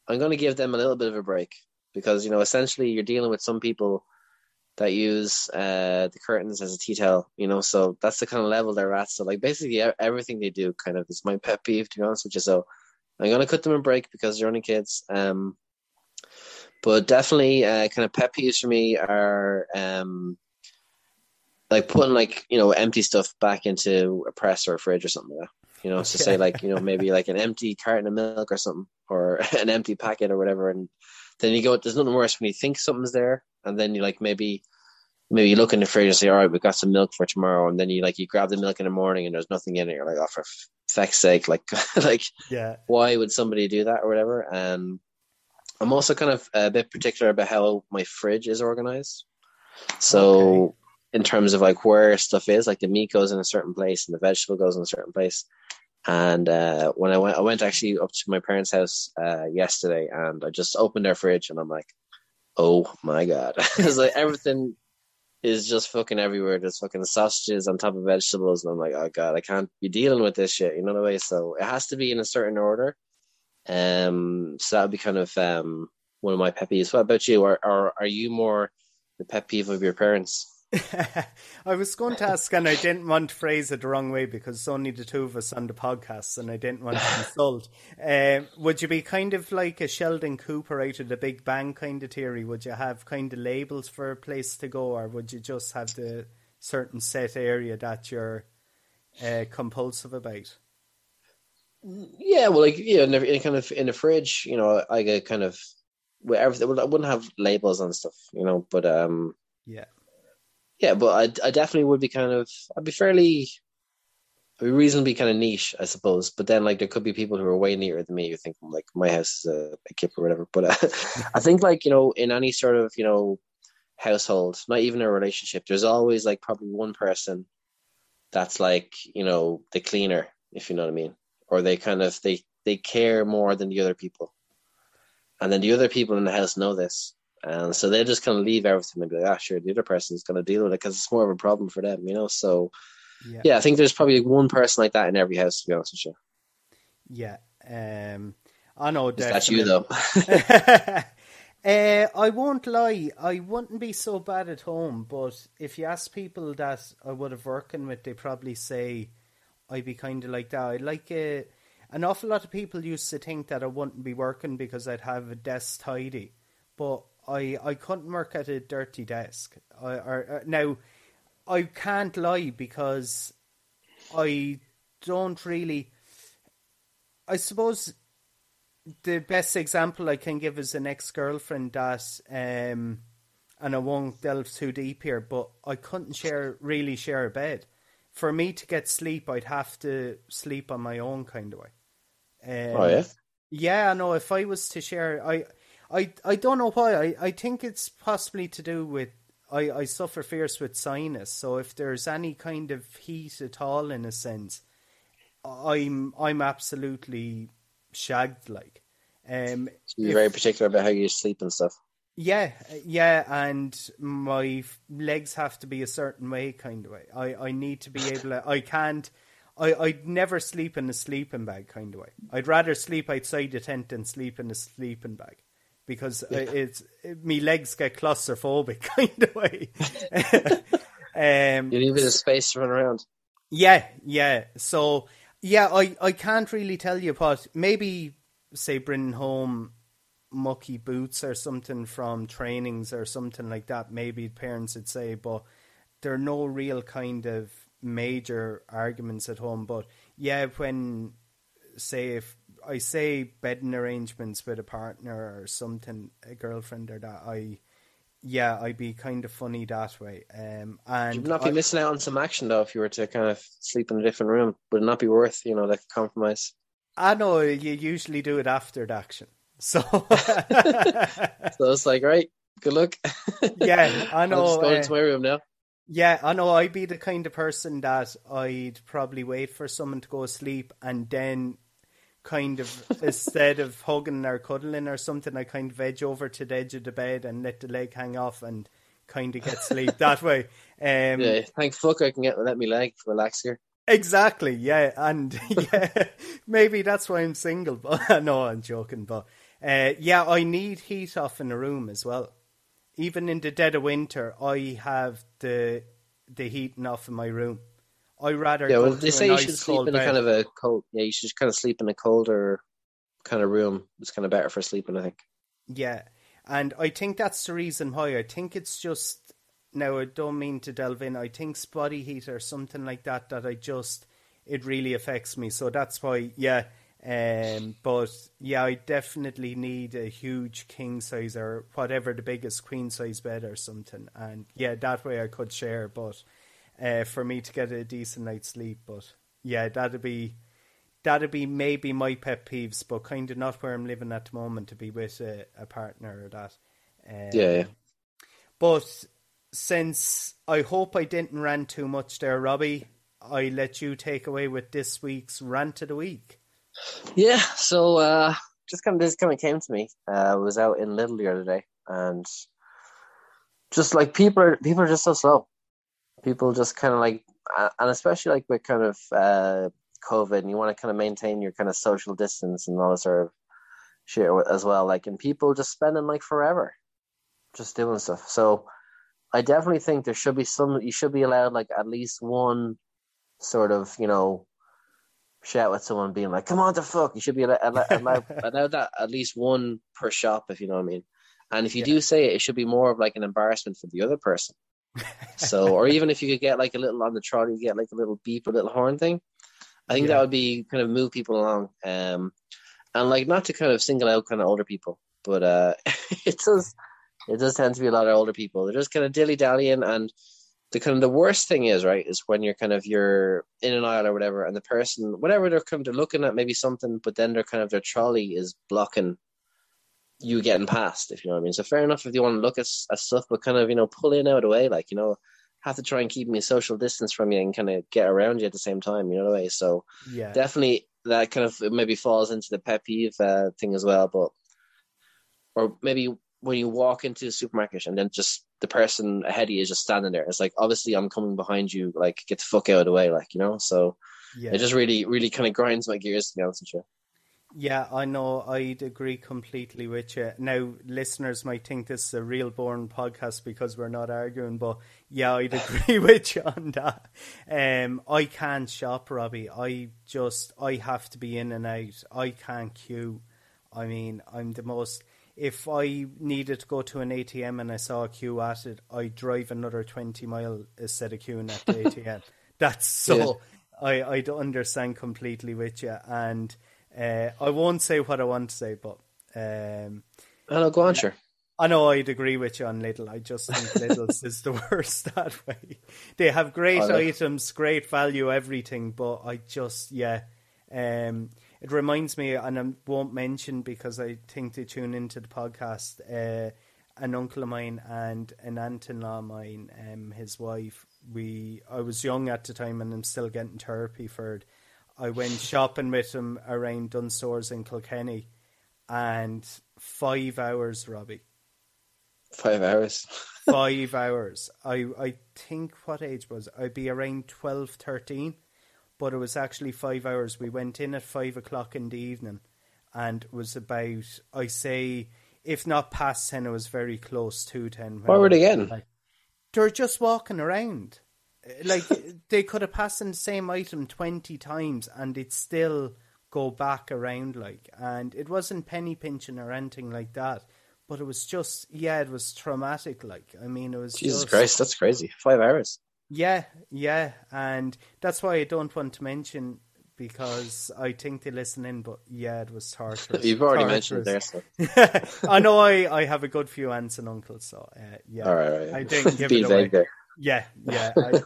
I'm going to give them a little bit of a break because you know essentially you're dealing with some people that use uh, the curtains as a tea towel, you know. So that's the kind of level they're at. So like basically everything they do kind of is my pet peeve to be honest with you. So I'm gonna cut them a break because they're only kids. Um, but definitely uh, kind of pet peeves for me are um, like putting like you know empty stuff back into a press or a fridge or something like that. You know, okay. to say like you know maybe like an empty carton of milk or something or an empty packet or whatever, and then you go. There's nothing worse when you think something's there and then you like maybe maybe you look in the fridge and say, all right, we've got some milk for tomorrow, and then you like you grab the milk in the morning and there's nothing in it. You're like, oh, for feck's sake, like like yeah, why would somebody do that or whatever? And I'm also kind of a bit particular about how my fridge is organized. So okay. in terms of like where stuff is, like the meat goes in a certain place and the vegetable goes in a certain place. And uh, when I went, I went actually up to my parents' house uh, yesterday, and I just opened their fridge, and I'm like, oh my god, it's like everything is just fucking everywhere. There's fucking sausages on top of vegetables, and I'm like, oh god, I can't be dealing with this shit. You know the way. So it has to be in a certain order. Um, so that would be kind of um one of my pet peeves. What about you? Or are you more the pet peeve of your parents? I was going to ask, and I didn't want to phrase it the wrong way because it's only the two of us on the podcast, and I didn't want to insult. Uh, would you be kind of like a Sheldon Cooper out of the Big Bang kind of theory? Would you have kind of labels for a place to go, or would you just have the certain set area that you're uh, compulsive about? Yeah, well, like yeah, in, in kind of in the fridge, you know, I get kind of well, everything. I wouldn't have labels and stuff, you know, but um, yeah yeah, but I, I definitely would be kind of, I'd be fairly, I'd be reasonably kind of niche, I suppose. But then, like, there could be people who are way nearer than me who think, like, my house is a, a kip or whatever. But uh, I think, like, you know, in any sort of, you know, household, not even a relationship, there's always, like, probably one person that's, like, you know, the cleaner, if you know what I mean. Or they kind of, they, they care more than the other people. And then the other people in the house know this and so they just kind of leave everything and be like, ah, sure, the other person's going to deal with it because it's more of a problem for them, you know? So, yeah. yeah. I think there's probably one person like that in every house, to be honest with you. Yeah. Um, I know. That's you, though. uh, I won't lie. I wouldn't be so bad at home, but if you ask people that I would have working with, they probably say I'd be kind of like that. I like a, an awful lot of people used to think that I wouldn't be working because I'd have a desk tidy. But I I couldn't work at a dirty desk. I, or, or, now I can't lie because I don't really. I suppose the best example I can give is an ex girlfriend that, um, and I won't delve too deep here, but I couldn't share really share a bed. For me to get sleep, I'd have to sleep on my own kind of way. Um, oh yeah. Yeah, no. If I was to share, I I I don't know why. I, I think it's possibly to do with I, I suffer fierce with sinus. So if there's any kind of heat at all, in a sense, I'm I'm absolutely shagged. Like, um, so you're if, very particular about how you sleep and stuff. Yeah, yeah, and my legs have to be a certain way, kind of way. I, I need to be able to. I can't. I I'd never sleep in a sleeping bag, kind of way. I'd rather sleep outside the tent than sleep in a sleeping bag because yeah. it's it, me legs get claustrophobic kind of way. um, you need a bit of space to run around. Yeah, yeah. So yeah, I I can't really tell you, but maybe say bringing home mucky boots or something from trainings or something like that. Maybe parents would say, but there are no real kind of major arguments at home. But yeah, when say if I say bedding arrangements with a partner or something, a girlfriend or that, I yeah, I'd be kind of funny that way. Um, and you'd not be I, missing out on some action though if you were to kind of sleep in a different room. Would it not be worth you know like compromise? I know you usually do it after the action, so so it's like right, good luck. yeah, I know. i just going uh, into my room now. Yeah, I know. I'd be the kind of person that I'd probably wait for someone to go asleep and then kind of instead of hugging or cuddling or something, I kind of edge over to the edge of the bed and let the leg hang off and kind of get sleep that way. Um, yeah, thank fuck I can get let me leg relax here. Exactly, yeah, and yeah, maybe that's why I'm single. But no, I'm joking. But Uh, yeah, I need heat off in the room as well. Even in the dead of winter, I have the the heating off in my room. I rather yeah. Well, they say you should sleep in a kind of a cold. Yeah, you should kind of sleep in a colder kind of room. It's kind of better for sleeping, I think. Yeah, and I think that's the reason why. I think it's just now. I don't mean to delve in. I think spotty heat or something like that. That I just it really affects me. So that's why. Yeah. Um, but yeah, I definitely need a huge king size or whatever the biggest queen size bed or something. And yeah, that way I could share. But uh, for me to get a decent night's sleep, but yeah, that'd be that'd be maybe my pet peeves, but kind of not where I'm living at the moment to be with a, a partner or that. Um, yeah, yeah. But since I hope I didn't rant too much there, Robbie, I let you take away with this week's rant of the week. Yeah, so uh, just kind of this kind of came to me. Uh, I was out in Lidl the other day, and just like people are people are just so slow. People just kind of like, and especially like with kind of uh, COVID, and you want to kind of maintain your kind of social distance and all this sort of shit as well. Like, and people just spending like forever just doing stuff. So I definitely think there should be some. You should be allowed like at least one sort of you know shout at someone being like, "Come on, the fuck!" You should be allowed, allowed, allowed that at least one per shop, if you know what I mean. And if you yeah. do say it, it should be more of like an embarrassment for the other person. So, or even if you could get like a little on the trolley, you get like a little beep or little horn thing. I think yeah. that would be kind of move people along. Um, and like not to kind of single out kind of older people, but uh, it does it does tend to be a lot of older people. They're just kind of dilly dallying and the kind of the worst thing is right is when you're kind of you're in an aisle or whatever and the person whatever they're kind of they're looking at maybe something but then they're kind of their trolley is blocking you getting past if you know what I mean so fair enough if you want to look at, at stuff but kind of you know pull in out of the way like you know have to try and keep me social distance from you and kind of get around you at the same time you know the way so yeah definitely that kind of maybe falls into the pet peeve uh, thing as well but or maybe when you walk into the supermarket and then just the person ahead of you is just standing there. It's like obviously I'm coming behind you, like get the fuck out of the way, like you know. So yeah. it just really, really kind of grinds my gears to be honest with you. Yeah, I know. I'd agree completely with you. Now, listeners might think this is a real boring podcast because we're not arguing, but yeah, I'd agree with you on that. Um, I can't shop, Robbie. I just I have to be in and out. I can't queue. I mean, I'm the most if I needed to go to an ATM and I saw a queue at it, I'd drive another 20 mile instead of queuing at the ATM. That's so, yeah. I, I understand completely with you. And uh, I won't say what I want to say, but. Um, no, go on, sure. I know I'd agree with you on Lidl. I just think Lidl's is the worst that way. They have great oh, items, great value, everything, but I just, yeah. Um, it reminds me, and I won't mention because I think they tune into the podcast. Uh, an uncle of mine and an aunt-in-law of mine, um, his wife. We I was young at the time, and I'm still getting therapy for it. I went shopping with him around Dunnes Stores in Kilkenny, and five hours, Robbie. Five hours. five hours. I I think what age was I'd be around 12, 13 but it was actually five hours. We went in at five o'clock in the evening, and it was about I say if not past ten, it was very close to ten. Where were they? Like, they're just walking around. Like they could have passed in the same item twenty times, and it still go back around. Like, and it wasn't penny pinching or anything like that. But it was just, yeah, it was traumatic. Like, I mean, it was Jesus just, Christ, that's crazy. Five hours. Yeah, yeah, and that's why I don't want to mention because I think they listen in. But yeah, it was torturous. You've already torturous. mentioned it there. So. I know I, I have a good few aunts and uncles, so uh, yeah. All right, all right. I didn't give it away. There. Yeah, yeah. I,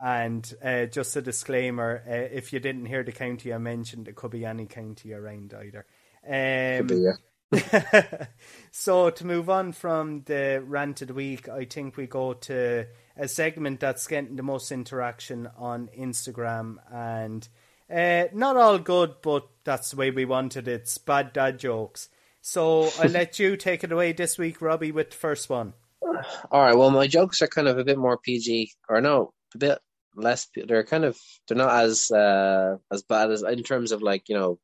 and uh, just a disclaimer: uh, if you didn't hear the county I mentioned, it could be any county around either. Um, could be, yeah. so to move on from the ranted week, I think we go to a segment that's getting the most interaction on Instagram and uh, not all good, but that's the way we wanted it. It's bad dad jokes. So I'll let you take it away this week, Robbie, with the first one. All right. Well, my jokes are kind of a bit more PG, or no, a bit less. They're kind of they're not as uh, as bad as in terms of like you know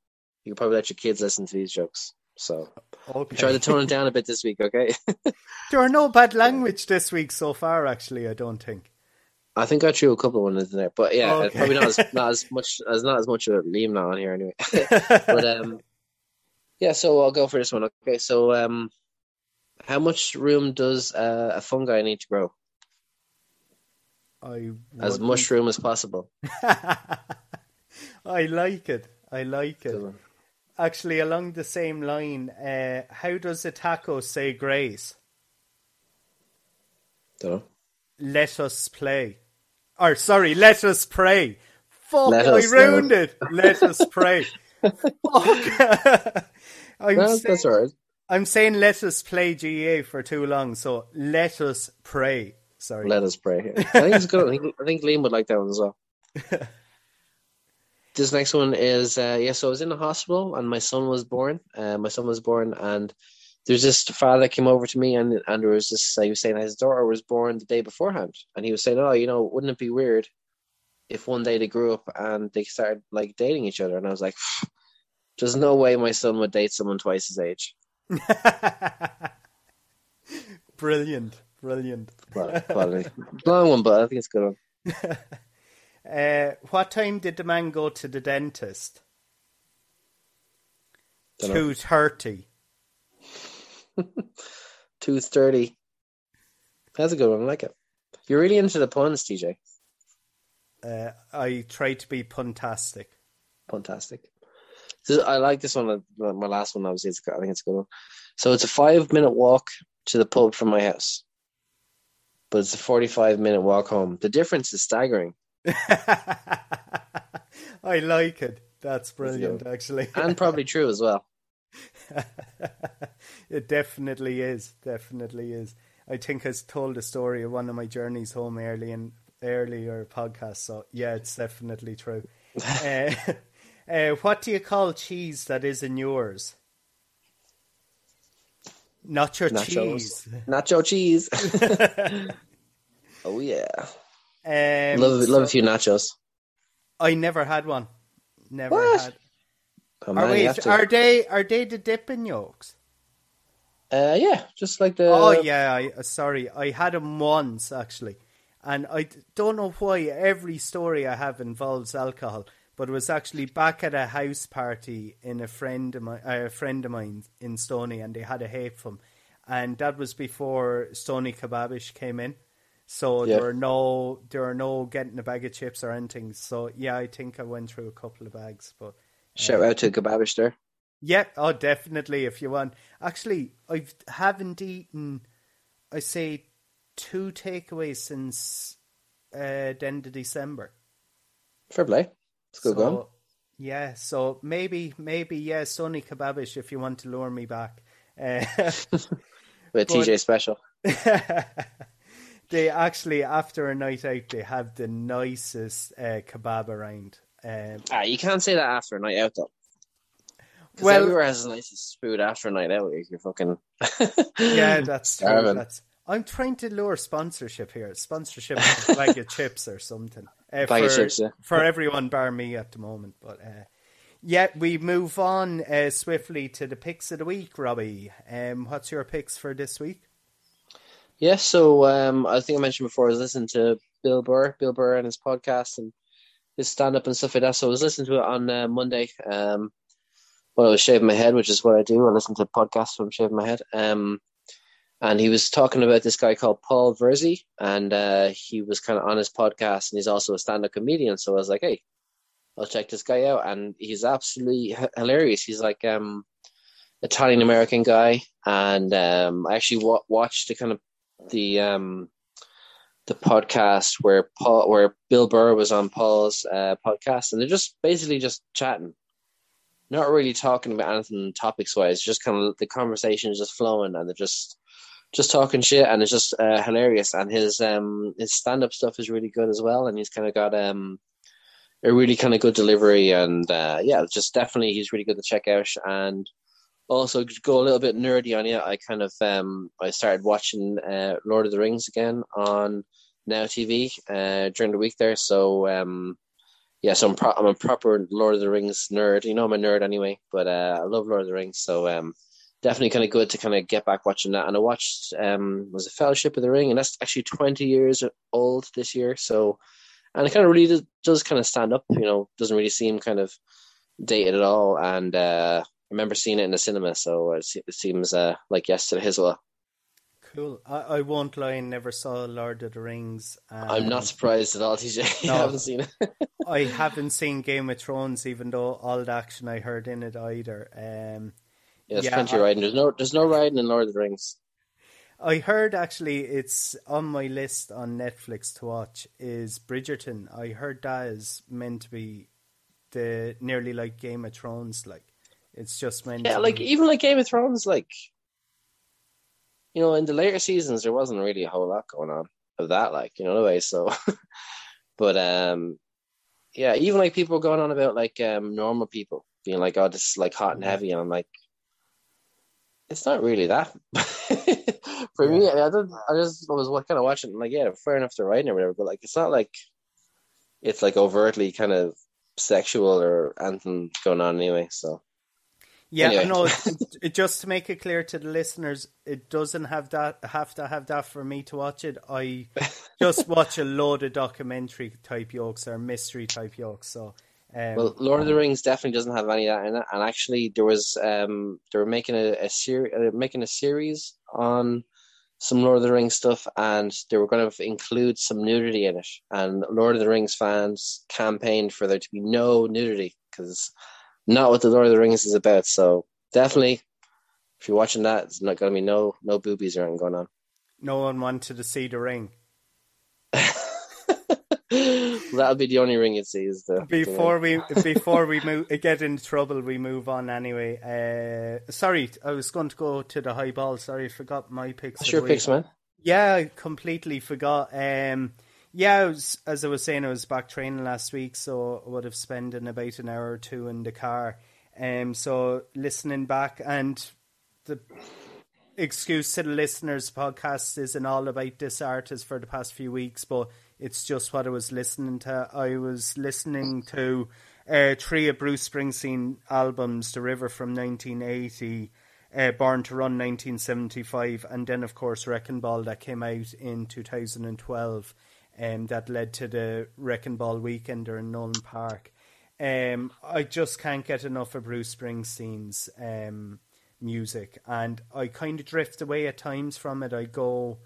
you can probably let your kids listen to these jokes. So Okay. Try to tone it down a bit this week, okay? there are no bad language this week so far. Actually, I don't think. I think I threw a couple of ones in there, but yeah, okay. probably not as not as much as not as much of Liam now on here anyway. but um, yeah, so I'll go for this one. Okay, so um, how much room does uh, a fungi need to grow? I as much room as possible. I like it. I like it. Actually, along the same line, uh, how does a taco say grace? Don't Let us play. Or sorry, let us pray. Fuck, let I ruined it. Let us pray. Fuck. I'm well, saying, that's all right. I'm saying let us play GAA for too long, so let us pray. Sorry. Let us pray. I think it's good. I think, I think Liam would like that one as well. this next one is uh, yeah. So I was in the hospital and my son was born. Uh, my son was born, and there's this father that came over to me, and and there was this. Uh, he was saying his daughter was born the day beforehand, and he was saying, "Oh, you know, wouldn't it be weird if one day they grew up and they started like dating each other?" And I was like, "There's no way my son would date someone twice his age." brilliant, brilliant. Quality. Long one, but I think it's good one. Uh, what time did the man go to the dentist? Two thirty. Two thirty. That's a good one. I like it. You're really into the puns, TJ. Uh, I try to be puntastic. Puntastic. I like this one. Uh, my last one, obviously, it's, I think it's a good one. So it's a five minute walk to the pub from my house, but it's a 45 minute walk home. The difference is staggering. I like it. That's brilliant, actually. and probably true as well. it definitely is. Definitely is. I think I told a story of one of my journeys home early in earlier podcast. So yeah, it's definitely true. uh, uh, what do you call cheese that isn't yours? Nacho Nachos. cheese. Nacho cheese. oh yeah. Um, love love a few nachos. I never had one. Never what? had. Oh, are, wait, are they are they the dipping yolks? Uh, yeah, just like the. Oh yeah, I, uh, sorry, I had them once actually, and I don't know why every story I have involves alcohol, but it was actually back at a house party in a friend of my uh, a friend of mine in Stony, and they had a hate from, and that was before Stony Kebabish came in. So yeah. there are no there are no getting a bag of chips or anything. So yeah, I think I went through a couple of bags. But shout uh, out to Kebabish there. Yeah, oh definitely if you want. Actually, I haven't eaten. I say two takeaways since uh, the end of December. Fair play. Go so, Yeah, so maybe maybe yeah, Sonny Kebabish if you want to lure me back. Uh, With TJ special. they actually after a night out they have the nicest uh, kebab around. Um, ah, you can't say that after a night out though. Well, everywhere has the nicest food after a night out. If you're fucking yeah, that's true. That's I'm trying to lure sponsorship here. Sponsorship bag of chips or something. Uh, for, chips, yeah. for everyone bar me at the moment. But uh, yeah, we move on uh, swiftly to the picks of the week, Robbie. Um, what's your picks for this week? Yeah, so um, I think I mentioned before I was listening to Bill Burr, Bill Burr and his podcast and his stand up and stuff like that. So I was listening to it on uh, Monday um, when I was shaving my head, which is what I do. I listen to podcasts when I'm shaving my head. Um, and he was talking about this guy called Paul Verzi, and uh, he was kind of on his podcast, and he's also a stand up comedian. So I was like, hey, I'll check this guy out, and he's absolutely h- hilarious. He's like um, Italian American guy, and um, I actually w- watched the kind of the um the podcast where Paul where Bill Burr was on Paul's uh, podcast, and they're just basically just chatting, not really talking about anything topics wise. Just kind of the conversation is just flowing, and they're just just talking shit, and it's just uh, hilarious. And his um his stand up stuff is really good as well, and he's kind of got um a really kind of good delivery, and uh, yeah, just definitely he's really good to check out and also go a little bit nerdy on you. I kind of um I started watching uh, Lord of the Rings again on Now TV uh, during the week there. So um yeah, so I'm pro- I'm a proper Lord of the Rings nerd. You know I'm a nerd anyway, but uh, I love Lord of the Rings. So um definitely kind of good to kind of get back watching that. And I watched um was a Fellowship of the Ring, and that's actually twenty years old this year. So, and it kind of really does, does kind of stand up. You know, doesn't really seem kind of dated at all. And uh, I remember seeing it in the cinema, so it, it seems uh, like yesterday as well. Cool. I, I won't lie, I never saw Lord of the Rings. I'm not surprised at all, TJ. No, haven't seen it. I haven't seen Game of Thrones, even though all the action I heard in it either. Um, yeah, there's yeah, plenty I, of riding. There's no, there's no riding in Lord of the Rings. I heard actually it's on my list on Netflix to watch is Bridgerton. I heard that is meant to be the nearly like Game of Thrones, like it's just meant. Yeah, like be... even like Game of Thrones, like you know, in the later seasons there wasn't really a whole lot going on of that, like you know, the way. So, but um, yeah, even like people going on about like um normal people being like, oh, this is like hot and heavy, and I'm like, it's not really that. For me, I, don't, I just was kind of watching, like, yeah, fair enough to writing or whatever, but like, it's not like it's like overtly kind of sexual or anything going on anyway. So yeah, anyway. no. It, it, just to make it clear to the listeners, it doesn't have that have to have that for me to watch it. I just watch a load of documentary type yokes or mystery type yokes. So um, well, Lord of the Rings definitely doesn't have any of that in it. And actually, there was um, they were making a, a series, uh, making a series on some Lord of the Rings stuff, and they were going to include some nudity in it. And Lord of the Rings fans campaigned for there to be no nudity because not what the Lord of the Rings is about. So definitely, if you're watching that, it's not going to be no no boobies or anything going on. No one wanted to see the ring. That'll be the only ring you'd see. Is the before the we before we move get in trouble, we move on anyway. Uh, sorry, I was going to go to the high ball. Sorry, I forgot my picks. Sure, picks, man. Yeah, I completely forgot. Um, yeah, was, as I was saying, I was back training last week, so I would have spent in about an hour or two in the car. Um, so listening back, and the excuse to the listeners, podcast isn't all about this artist for the past few weeks, but it's just what I was listening to. I was listening to uh, three of Bruce Springsteen albums: "The River" from 1980. Uh, Born to Run 1975, and then, of course, Wrecking Ball that came out in 2012 um, that led to the Wrecking Ball Weekender in Nowlan Park. Um, I just can't get enough of Bruce Springsteen's um, music, and I kind of drift away at times from it. I go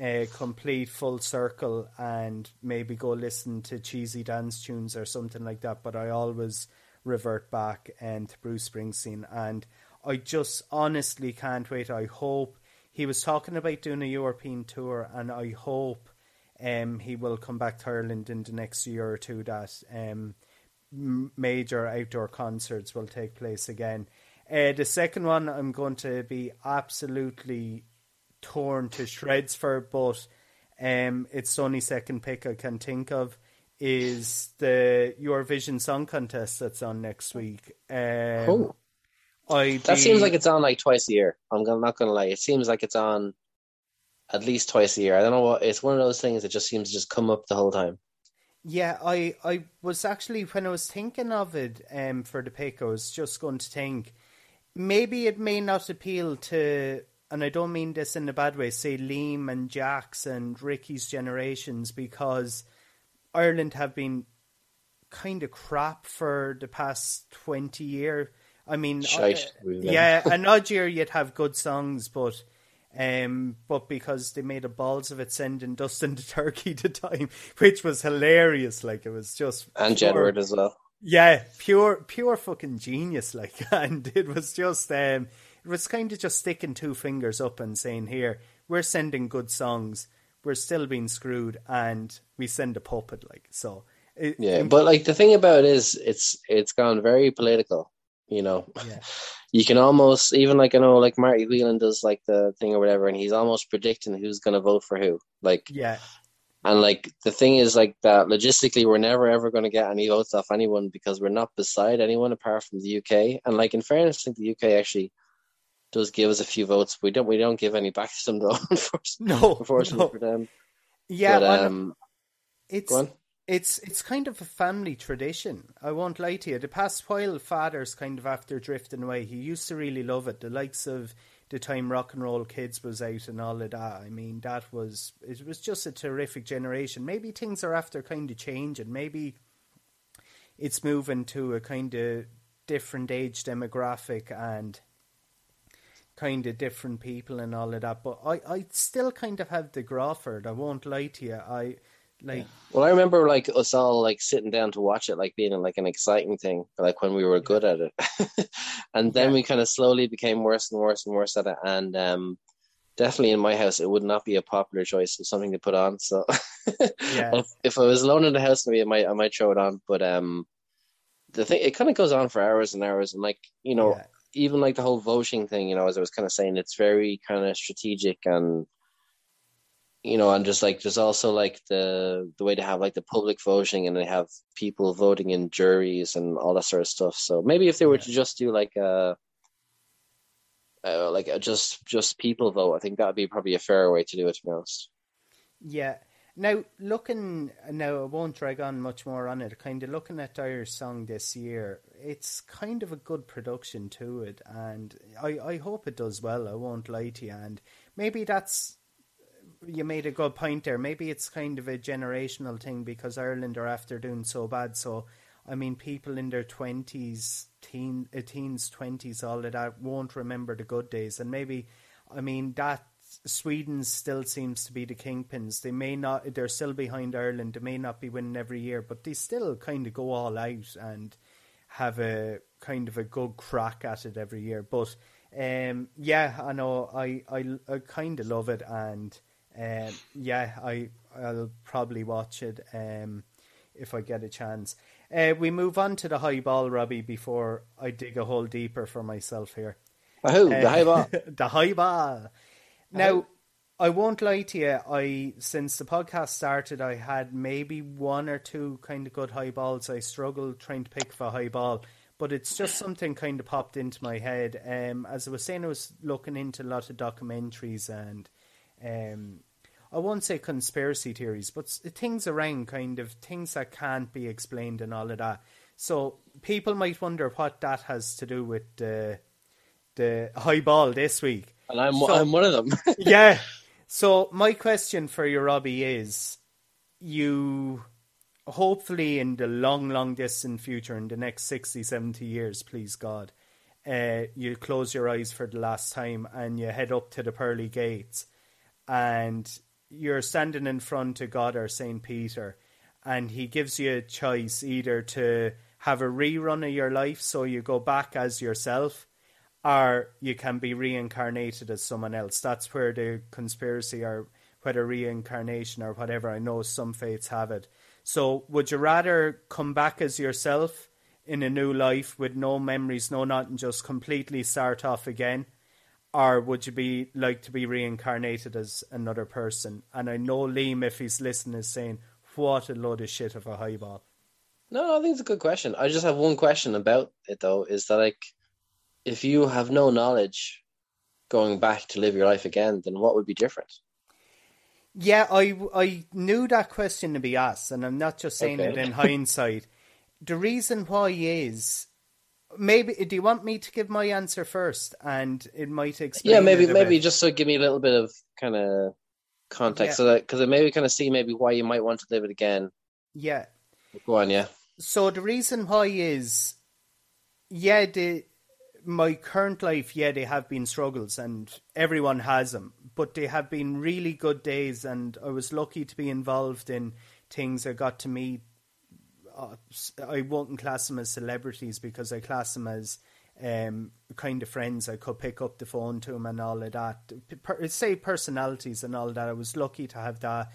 a complete full circle and maybe go listen to cheesy dance tunes or something like that, but I always revert back um, to Bruce Springsteen, and I just honestly can't wait. I hope he was talking about doing a European tour, and I hope um, he will come back to Ireland in the next year or two that um, major outdoor concerts will take place again. Uh, the second one I'm going to be absolutely torn to shreds for, but um, it's only second pick I can think of is the Eurovision Song Contest that's on next week. Um, cool. I that seems like it's on like twice a year. I'm not gonna lie. It seems like it's on at least twice a year. I don't know what it's one of those things that just seems to just come up the whole time. Yeah, I I was actually when I was thinking of it um for the pick, I was just going to think maybe it may not appeal to and I don't mean this in a bad way, say Liam and Jax and Ricky's generations because Ireland have been kind of crap for the past twenty year. I mean, uh, yeah, an odd year you'd have good songs, but um, but because they made a balls of it sending Dustin to Turkey to time, which was hilarious. Like it was just and Jedward as well. Yeah, pure pure fucking genius. Like, and it was just um, it was kind of just sticking two fingers up and saying, "Here, we're sending good songs. We're still being screwed, and we send a puppet." Like so. It, yeah, but like the thing about it is, it's it's gone very political. You know. Yeah. you can almost even like I know like Marty Whelan does like the thing or whatever, and he's almost predicting who's going to vote for who. Like yeah, and like the thing is like that logistically we're never ever going to get any votes off anyone because we're not beside anyone apart from the UK. And like in fairness, I think the UK actually does give us a few votes. We don't we don't give any back to them though. no, unfortunately no. for them. Yeah, but, um, it's It's it's kind of a family tradition. I won't lie to you. The past while, father's kind of after drifting away. He used to really love it. The likes of the time Rock and Roll Kids was out and all of that. I mean, that was it was just a terrific generation. Maybe things are after kind of changing. Maybe it's moving to a kind of different age demographic and kind of different people and all of that. But I, I still kind of have the Crawford. I won't lie to you. I like. Well, I remember like us all like sitting down to watch it, like being like an exciting thing, like when we were good at it, and then yeah. we kind of slowly became worse and worse and worse at it, and um. Definitely in my house, it would not be a popular choice of something to put on. So, yeah. if, if I was alone in the house, maybe I might I might throw it on. But um, the thing it kind of goes on for hours and hours, and like you know, yeah even like the whole voting thing, you know, as I was kind of saying, it's very kind of strategic and you know, and just like there's also like the the way to have like the public voting and they have people voting in juries and all that sort of stuff. So maybe if they were to just do like a uh, like a just just people vote, I think that would be probably a fair way to do it. To be honest. Yeah, now, looking now, I won't drag on much more on it. Kind of looking at Irish song this year, it's kind of a good production to it, and I I hope it does well. I won't lie to you, and maybe that's you made a good point there. Maybe it's kind of a generational thing because Ireland are after doing so bad. So, I mean, people in their twenties, teen, uh, teens, twenties, all of that won't remember the good days, and maybe, I mean, that Sweden still seems to be the kingpins. They may not, they're still behind Ireland. They may not be winning every year, but they still kind of go all out and have a kind of a good crack at it every year. But um, yeah, I know I I, I kind of love it, and um, yeah, I I'll probably watch it um, if I get a chance. Uh, we move on to the high ball, Robbie, before I dig a hole deeper for myself here. Oh, uh, the high ball. the high ball. Now, I won't lie to you. I since the podcast started, I had maybe one or two kind of good high balls. I struggled trying to pick for a high ball, but it's just something kind of popped into my head. Um, as I was saying, I was looking into a lot of documentaries and um, I won't say conspiracy theories, but things around kind of things that can't be explained and all of that. So people might wonder what that has to do with the the high ball this week and I'm so, I'm one of them. yeah. So my question for you, Robbie, is you hopefully in the long, long distant future, in the next 60, 70 years, please God, uh, you close your eyes for the last time and you head up to the pearly gates and you're standing in front of God or St. Peter and he gives you a choice either to have a rerun of your life so you go back as yourself or you can be reincarnated as someone else. That's where the conspiracy or whether reincarnation or whatever, I know some faiths have it. So, would you rather come back as yourself in a new life with no memories, no nothing, just completely start off again? Or would you be like to be reincarnated as another person? And I know Liam, if he's listening, is saying, What a load of shit of a highball. No, I think it's a good question. I just have one question about it though, is that like if you have no knowledge going back to live your life again, then what would be different? Yeah, I, I knew that question to be asked, and I'm not just saying okay. it in hindsight. The reason why is maybe. Do you want me to give my answer first, and it might explain? Yeah, maybe maybe bit. just to give me a little bit of kind of context, yeah. so that because it maybe kind of see maybe why you might want to live it again. Yeah. Go on, yeah. So the reason why is, yeah, the my current life, yeah, they have been struggles, and everyone has them. But they have been really good days, and I was lucky to be involved in things. I got to meet. Uh, I won't class them as celebrities because I class them as um, kind of friends. I could pick up the phone to them and all of that. Per, say personalities and all that. I was lucky to have that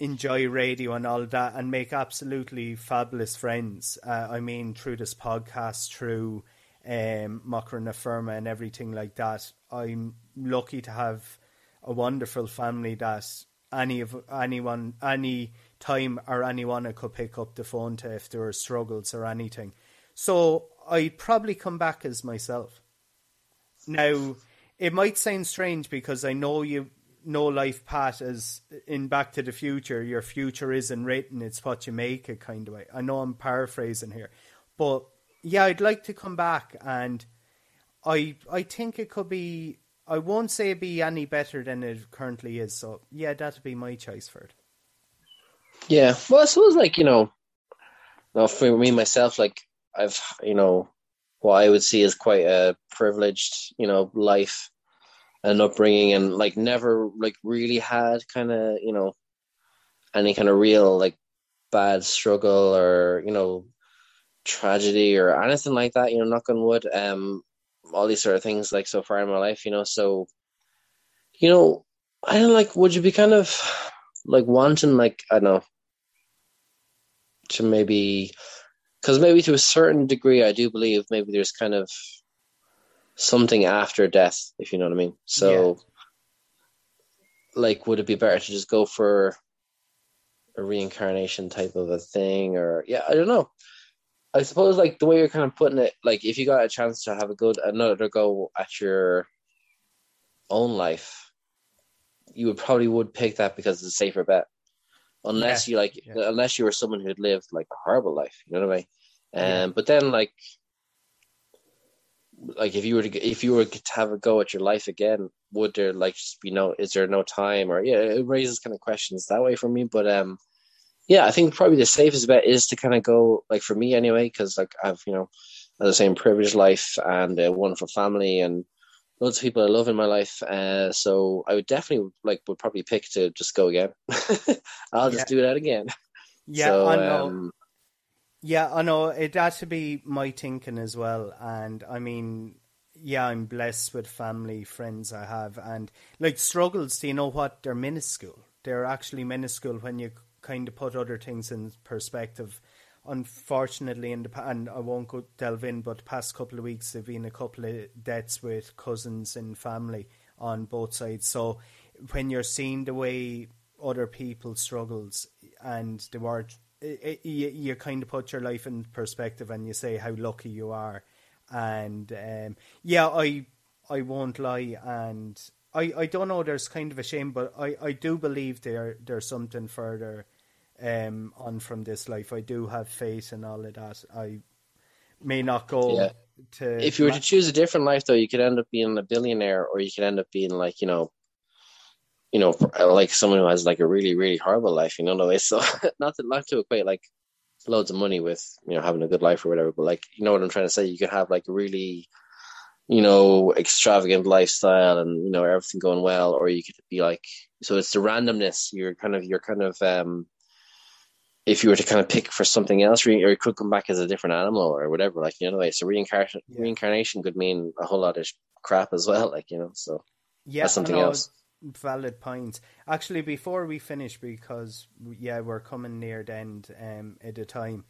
enjoy radio and all that and make absolutely fabulous friends. Uh, I mean, through this podcast, through um, Firma and everything like that. I'm lucky to have a wonderful family that any of anyone, any time or anyone I could pick up the phone to if there were struggles or anything. So I'd probably come back as myself. Now, it might sound strange because I know you no life path as in Back to the Future. Your future isn't written; it's what you make it, kind of way. I know I'm paraphrasing here, but yeah, I'd like to come back, and I I think it could be. I won't say it be any better than it currently is. So yeah, that'd be my choice for it. Yeah, well, I suppose like you know, well, for me myself, like I've you know, what I would see as quite a privileged you know life and upbringing, and like never like really had kind of you know any kind of real like bad struggle or you know tragedy or anything like that. You know, knock on wood. Um, all these sort of things like so far in my life. You know, so you know, I don't like. Would you be kind of like wanting like I don't know to maybe because maybe to a certain degree I do believe maybe there's kind of something after death, if you know what I mean. So, yeah. like, would it be better to just go for a reincarnation type of a thing, or yeah, I don't know. I suppose like the way you're kind of putting it, like if you got a chance to have a good another go at your own life, you would probably would pick that because it's a safer bet. Unless yeah. you like, yeah. unless you were someone who had lived like a horrible life, you know what I mean? Um, yeah. but then like like if you were to if you were to have a go at your life again, would there like just be no is there no time or yeah, it raises kind of questions that way for me. But um, yeah, I think probably the safest bet is to kind of go like for me anyway, because like I've you know, as I say, privileged life and a wonderful family and loads of people I love in my life. Uh, so I would definitely like would probably pick to just go again. I'll just yeah. do that again. Yeah, so, I know. Um, yeah, I know it had to be my thinking as well, and I mean, yeah, I'm blessed with family, friends I have, and like struggles. Do you know what? They're minuscule. They're actually minuscule when you kind of put other things in perspective. Unfortunately, in the and I won't go delve in, but the past couple of weeks there've been a couple of deaths with cousins and family on both sides. So when you're seeing the way other people struggles and the word it, you, you kind of put your life in perspective and you say how lucky you are. And um, yeah, I I won't lie, and I, I don't know. There's kind of a shame, but I, I do believe there there's something further um, on from this life. I do have faith and all of that. I may not go yeah. to. If you were to choose a different life, though, you could end up being a billionaire, or you could end up being like you know you know, like someone who has like a really, really horrible life, you know, no way. So not to not to equate like loads of money with, you know, having a good life or whatever, but like you know what I'm trying to say, you could have like a really, you know, extravagant lifestyle and, you know, everything going well, or you could be like so it's the randomness. You're kind of you're kind of um if you were to kind of pick for something else, or you could come back as a different animal or whatever, like you know, way. So reincarnation yeah. reincarnation could mean a whole lot of crap as well, like you know. So yeah, that's something else valid points. Actually, before we finish, because yeah, we're coming near the end um, at a time.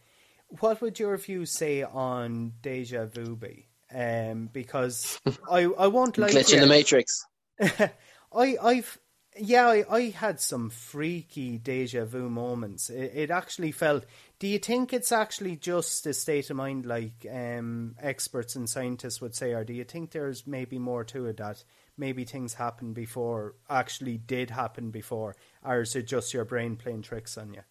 What would your view say on deja vu be? Um, because I I won't like glitch in the matrix. I I've yeah I, I had some freaky deja vu moments. It, it actually felt. Do you think it's actually just a state of mind, like um, experts and scientists would say, or do you think there's maybe more to it that maybe things happened before actually did happen before, or is it just your brain playing tricks on you?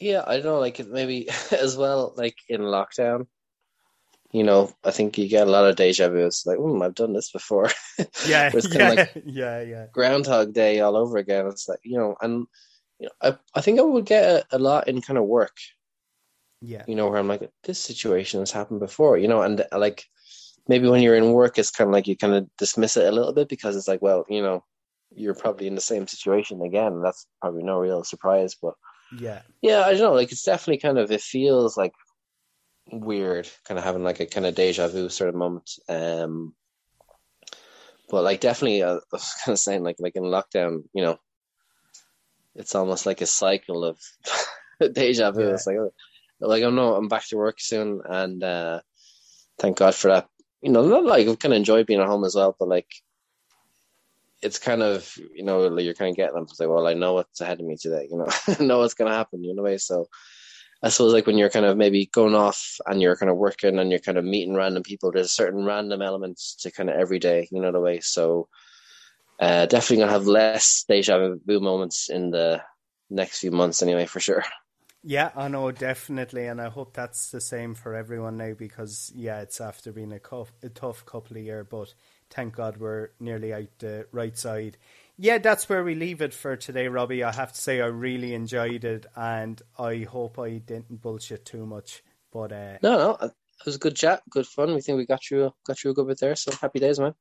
Yeah, I don't know. Like maybe as well, like in lockdown, you know, I think you get a lot of deja vu. It's like, hmm, I've done this before. Yeah, it's kind yeah, of like yeah, yeah. Groundhog Day all over again. It's like you know, and you know, I I think I would get a, a lot in kind of work. Yeah, you know, where I'm like, this situation has happened before, you know, and like maybe when you're in work, it's kind of like you kind of dismiss it a little bit because it's like, well, you know, you're probably in the same situation again. That's probably no real surprise, but yeah, yeah, I don't know. Like it's definitely kind of it feels like weird, kind of having like a kind of deja vu sort of moment. Um, but like definitely, uh, I was kind of saying like like in lockdown, you know, it's almost like a cycle of deja vu. Yeah. It's like, like I'm no, I'm back to work soon, and uh, thank God for that you know, not like I kind of enjoy being at home as well, but like it's kind of you know like you're kind of getting them to say, well, I know what's ahead of me today, you know, I know what's going to happen, you know. So I suppose like when you're kind of maybe going off and you're kind of working and you're kind of meeting random people, there's certain random elements to kind of every day, you know, the way. So uh, definitely gonna have less deja vu moments in the next few months, anyway, for sure. Yeah, I know definitely, and I hope that's the same for everyone now because yeah, it's after being a, cuff, a tough couple of years, but thank God we're nearly out the right side. Yeah, that's where we leave it for today, Robbie. I have to say I really enjoyed it, and I hope I didn't bullshit too much. But uh, no, no, it was a good chat, good fun. We think we got you got you a good bit there, so happy days, man.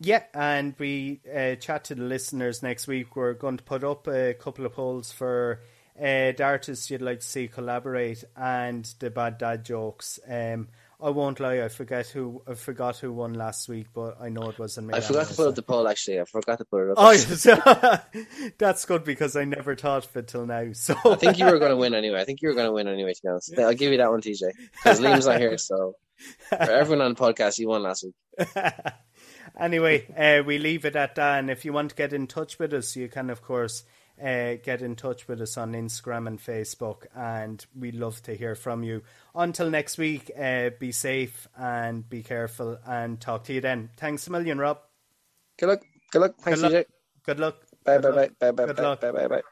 Yeah, and we uh, chat to the listeners next week. We're going to put up a couple of polls for uh, the artists you'd like to see collaborate and the bad dad jokes. Um, I won't lie, I forget who I forgot who won last week, but I know it wasn't me. I forgot to put up the poll. Actually, I forgot to put it up. Oh, yes. that's good because I never thought of it till now. So I think you were going to win anyway. I think you were going to win anyway. To be honest, I'll give you that one, TJ, because Liam's not here. So for everyone on the podcast, you won last week. anyway, uh, we leave it at that. And if you want to get in touch with us, you can, of course uh, get in touch with us on Instagram and Facebook, and we'd love to hear from you. Until next week, uh, be safe and be careful, and talk to you then. Thanks a million, Rob. Good luck. Good luck. Thanks, good luck. Good luck. Bye, good bye, luck. bye, bye, good bye, luck. bye, bye, bye.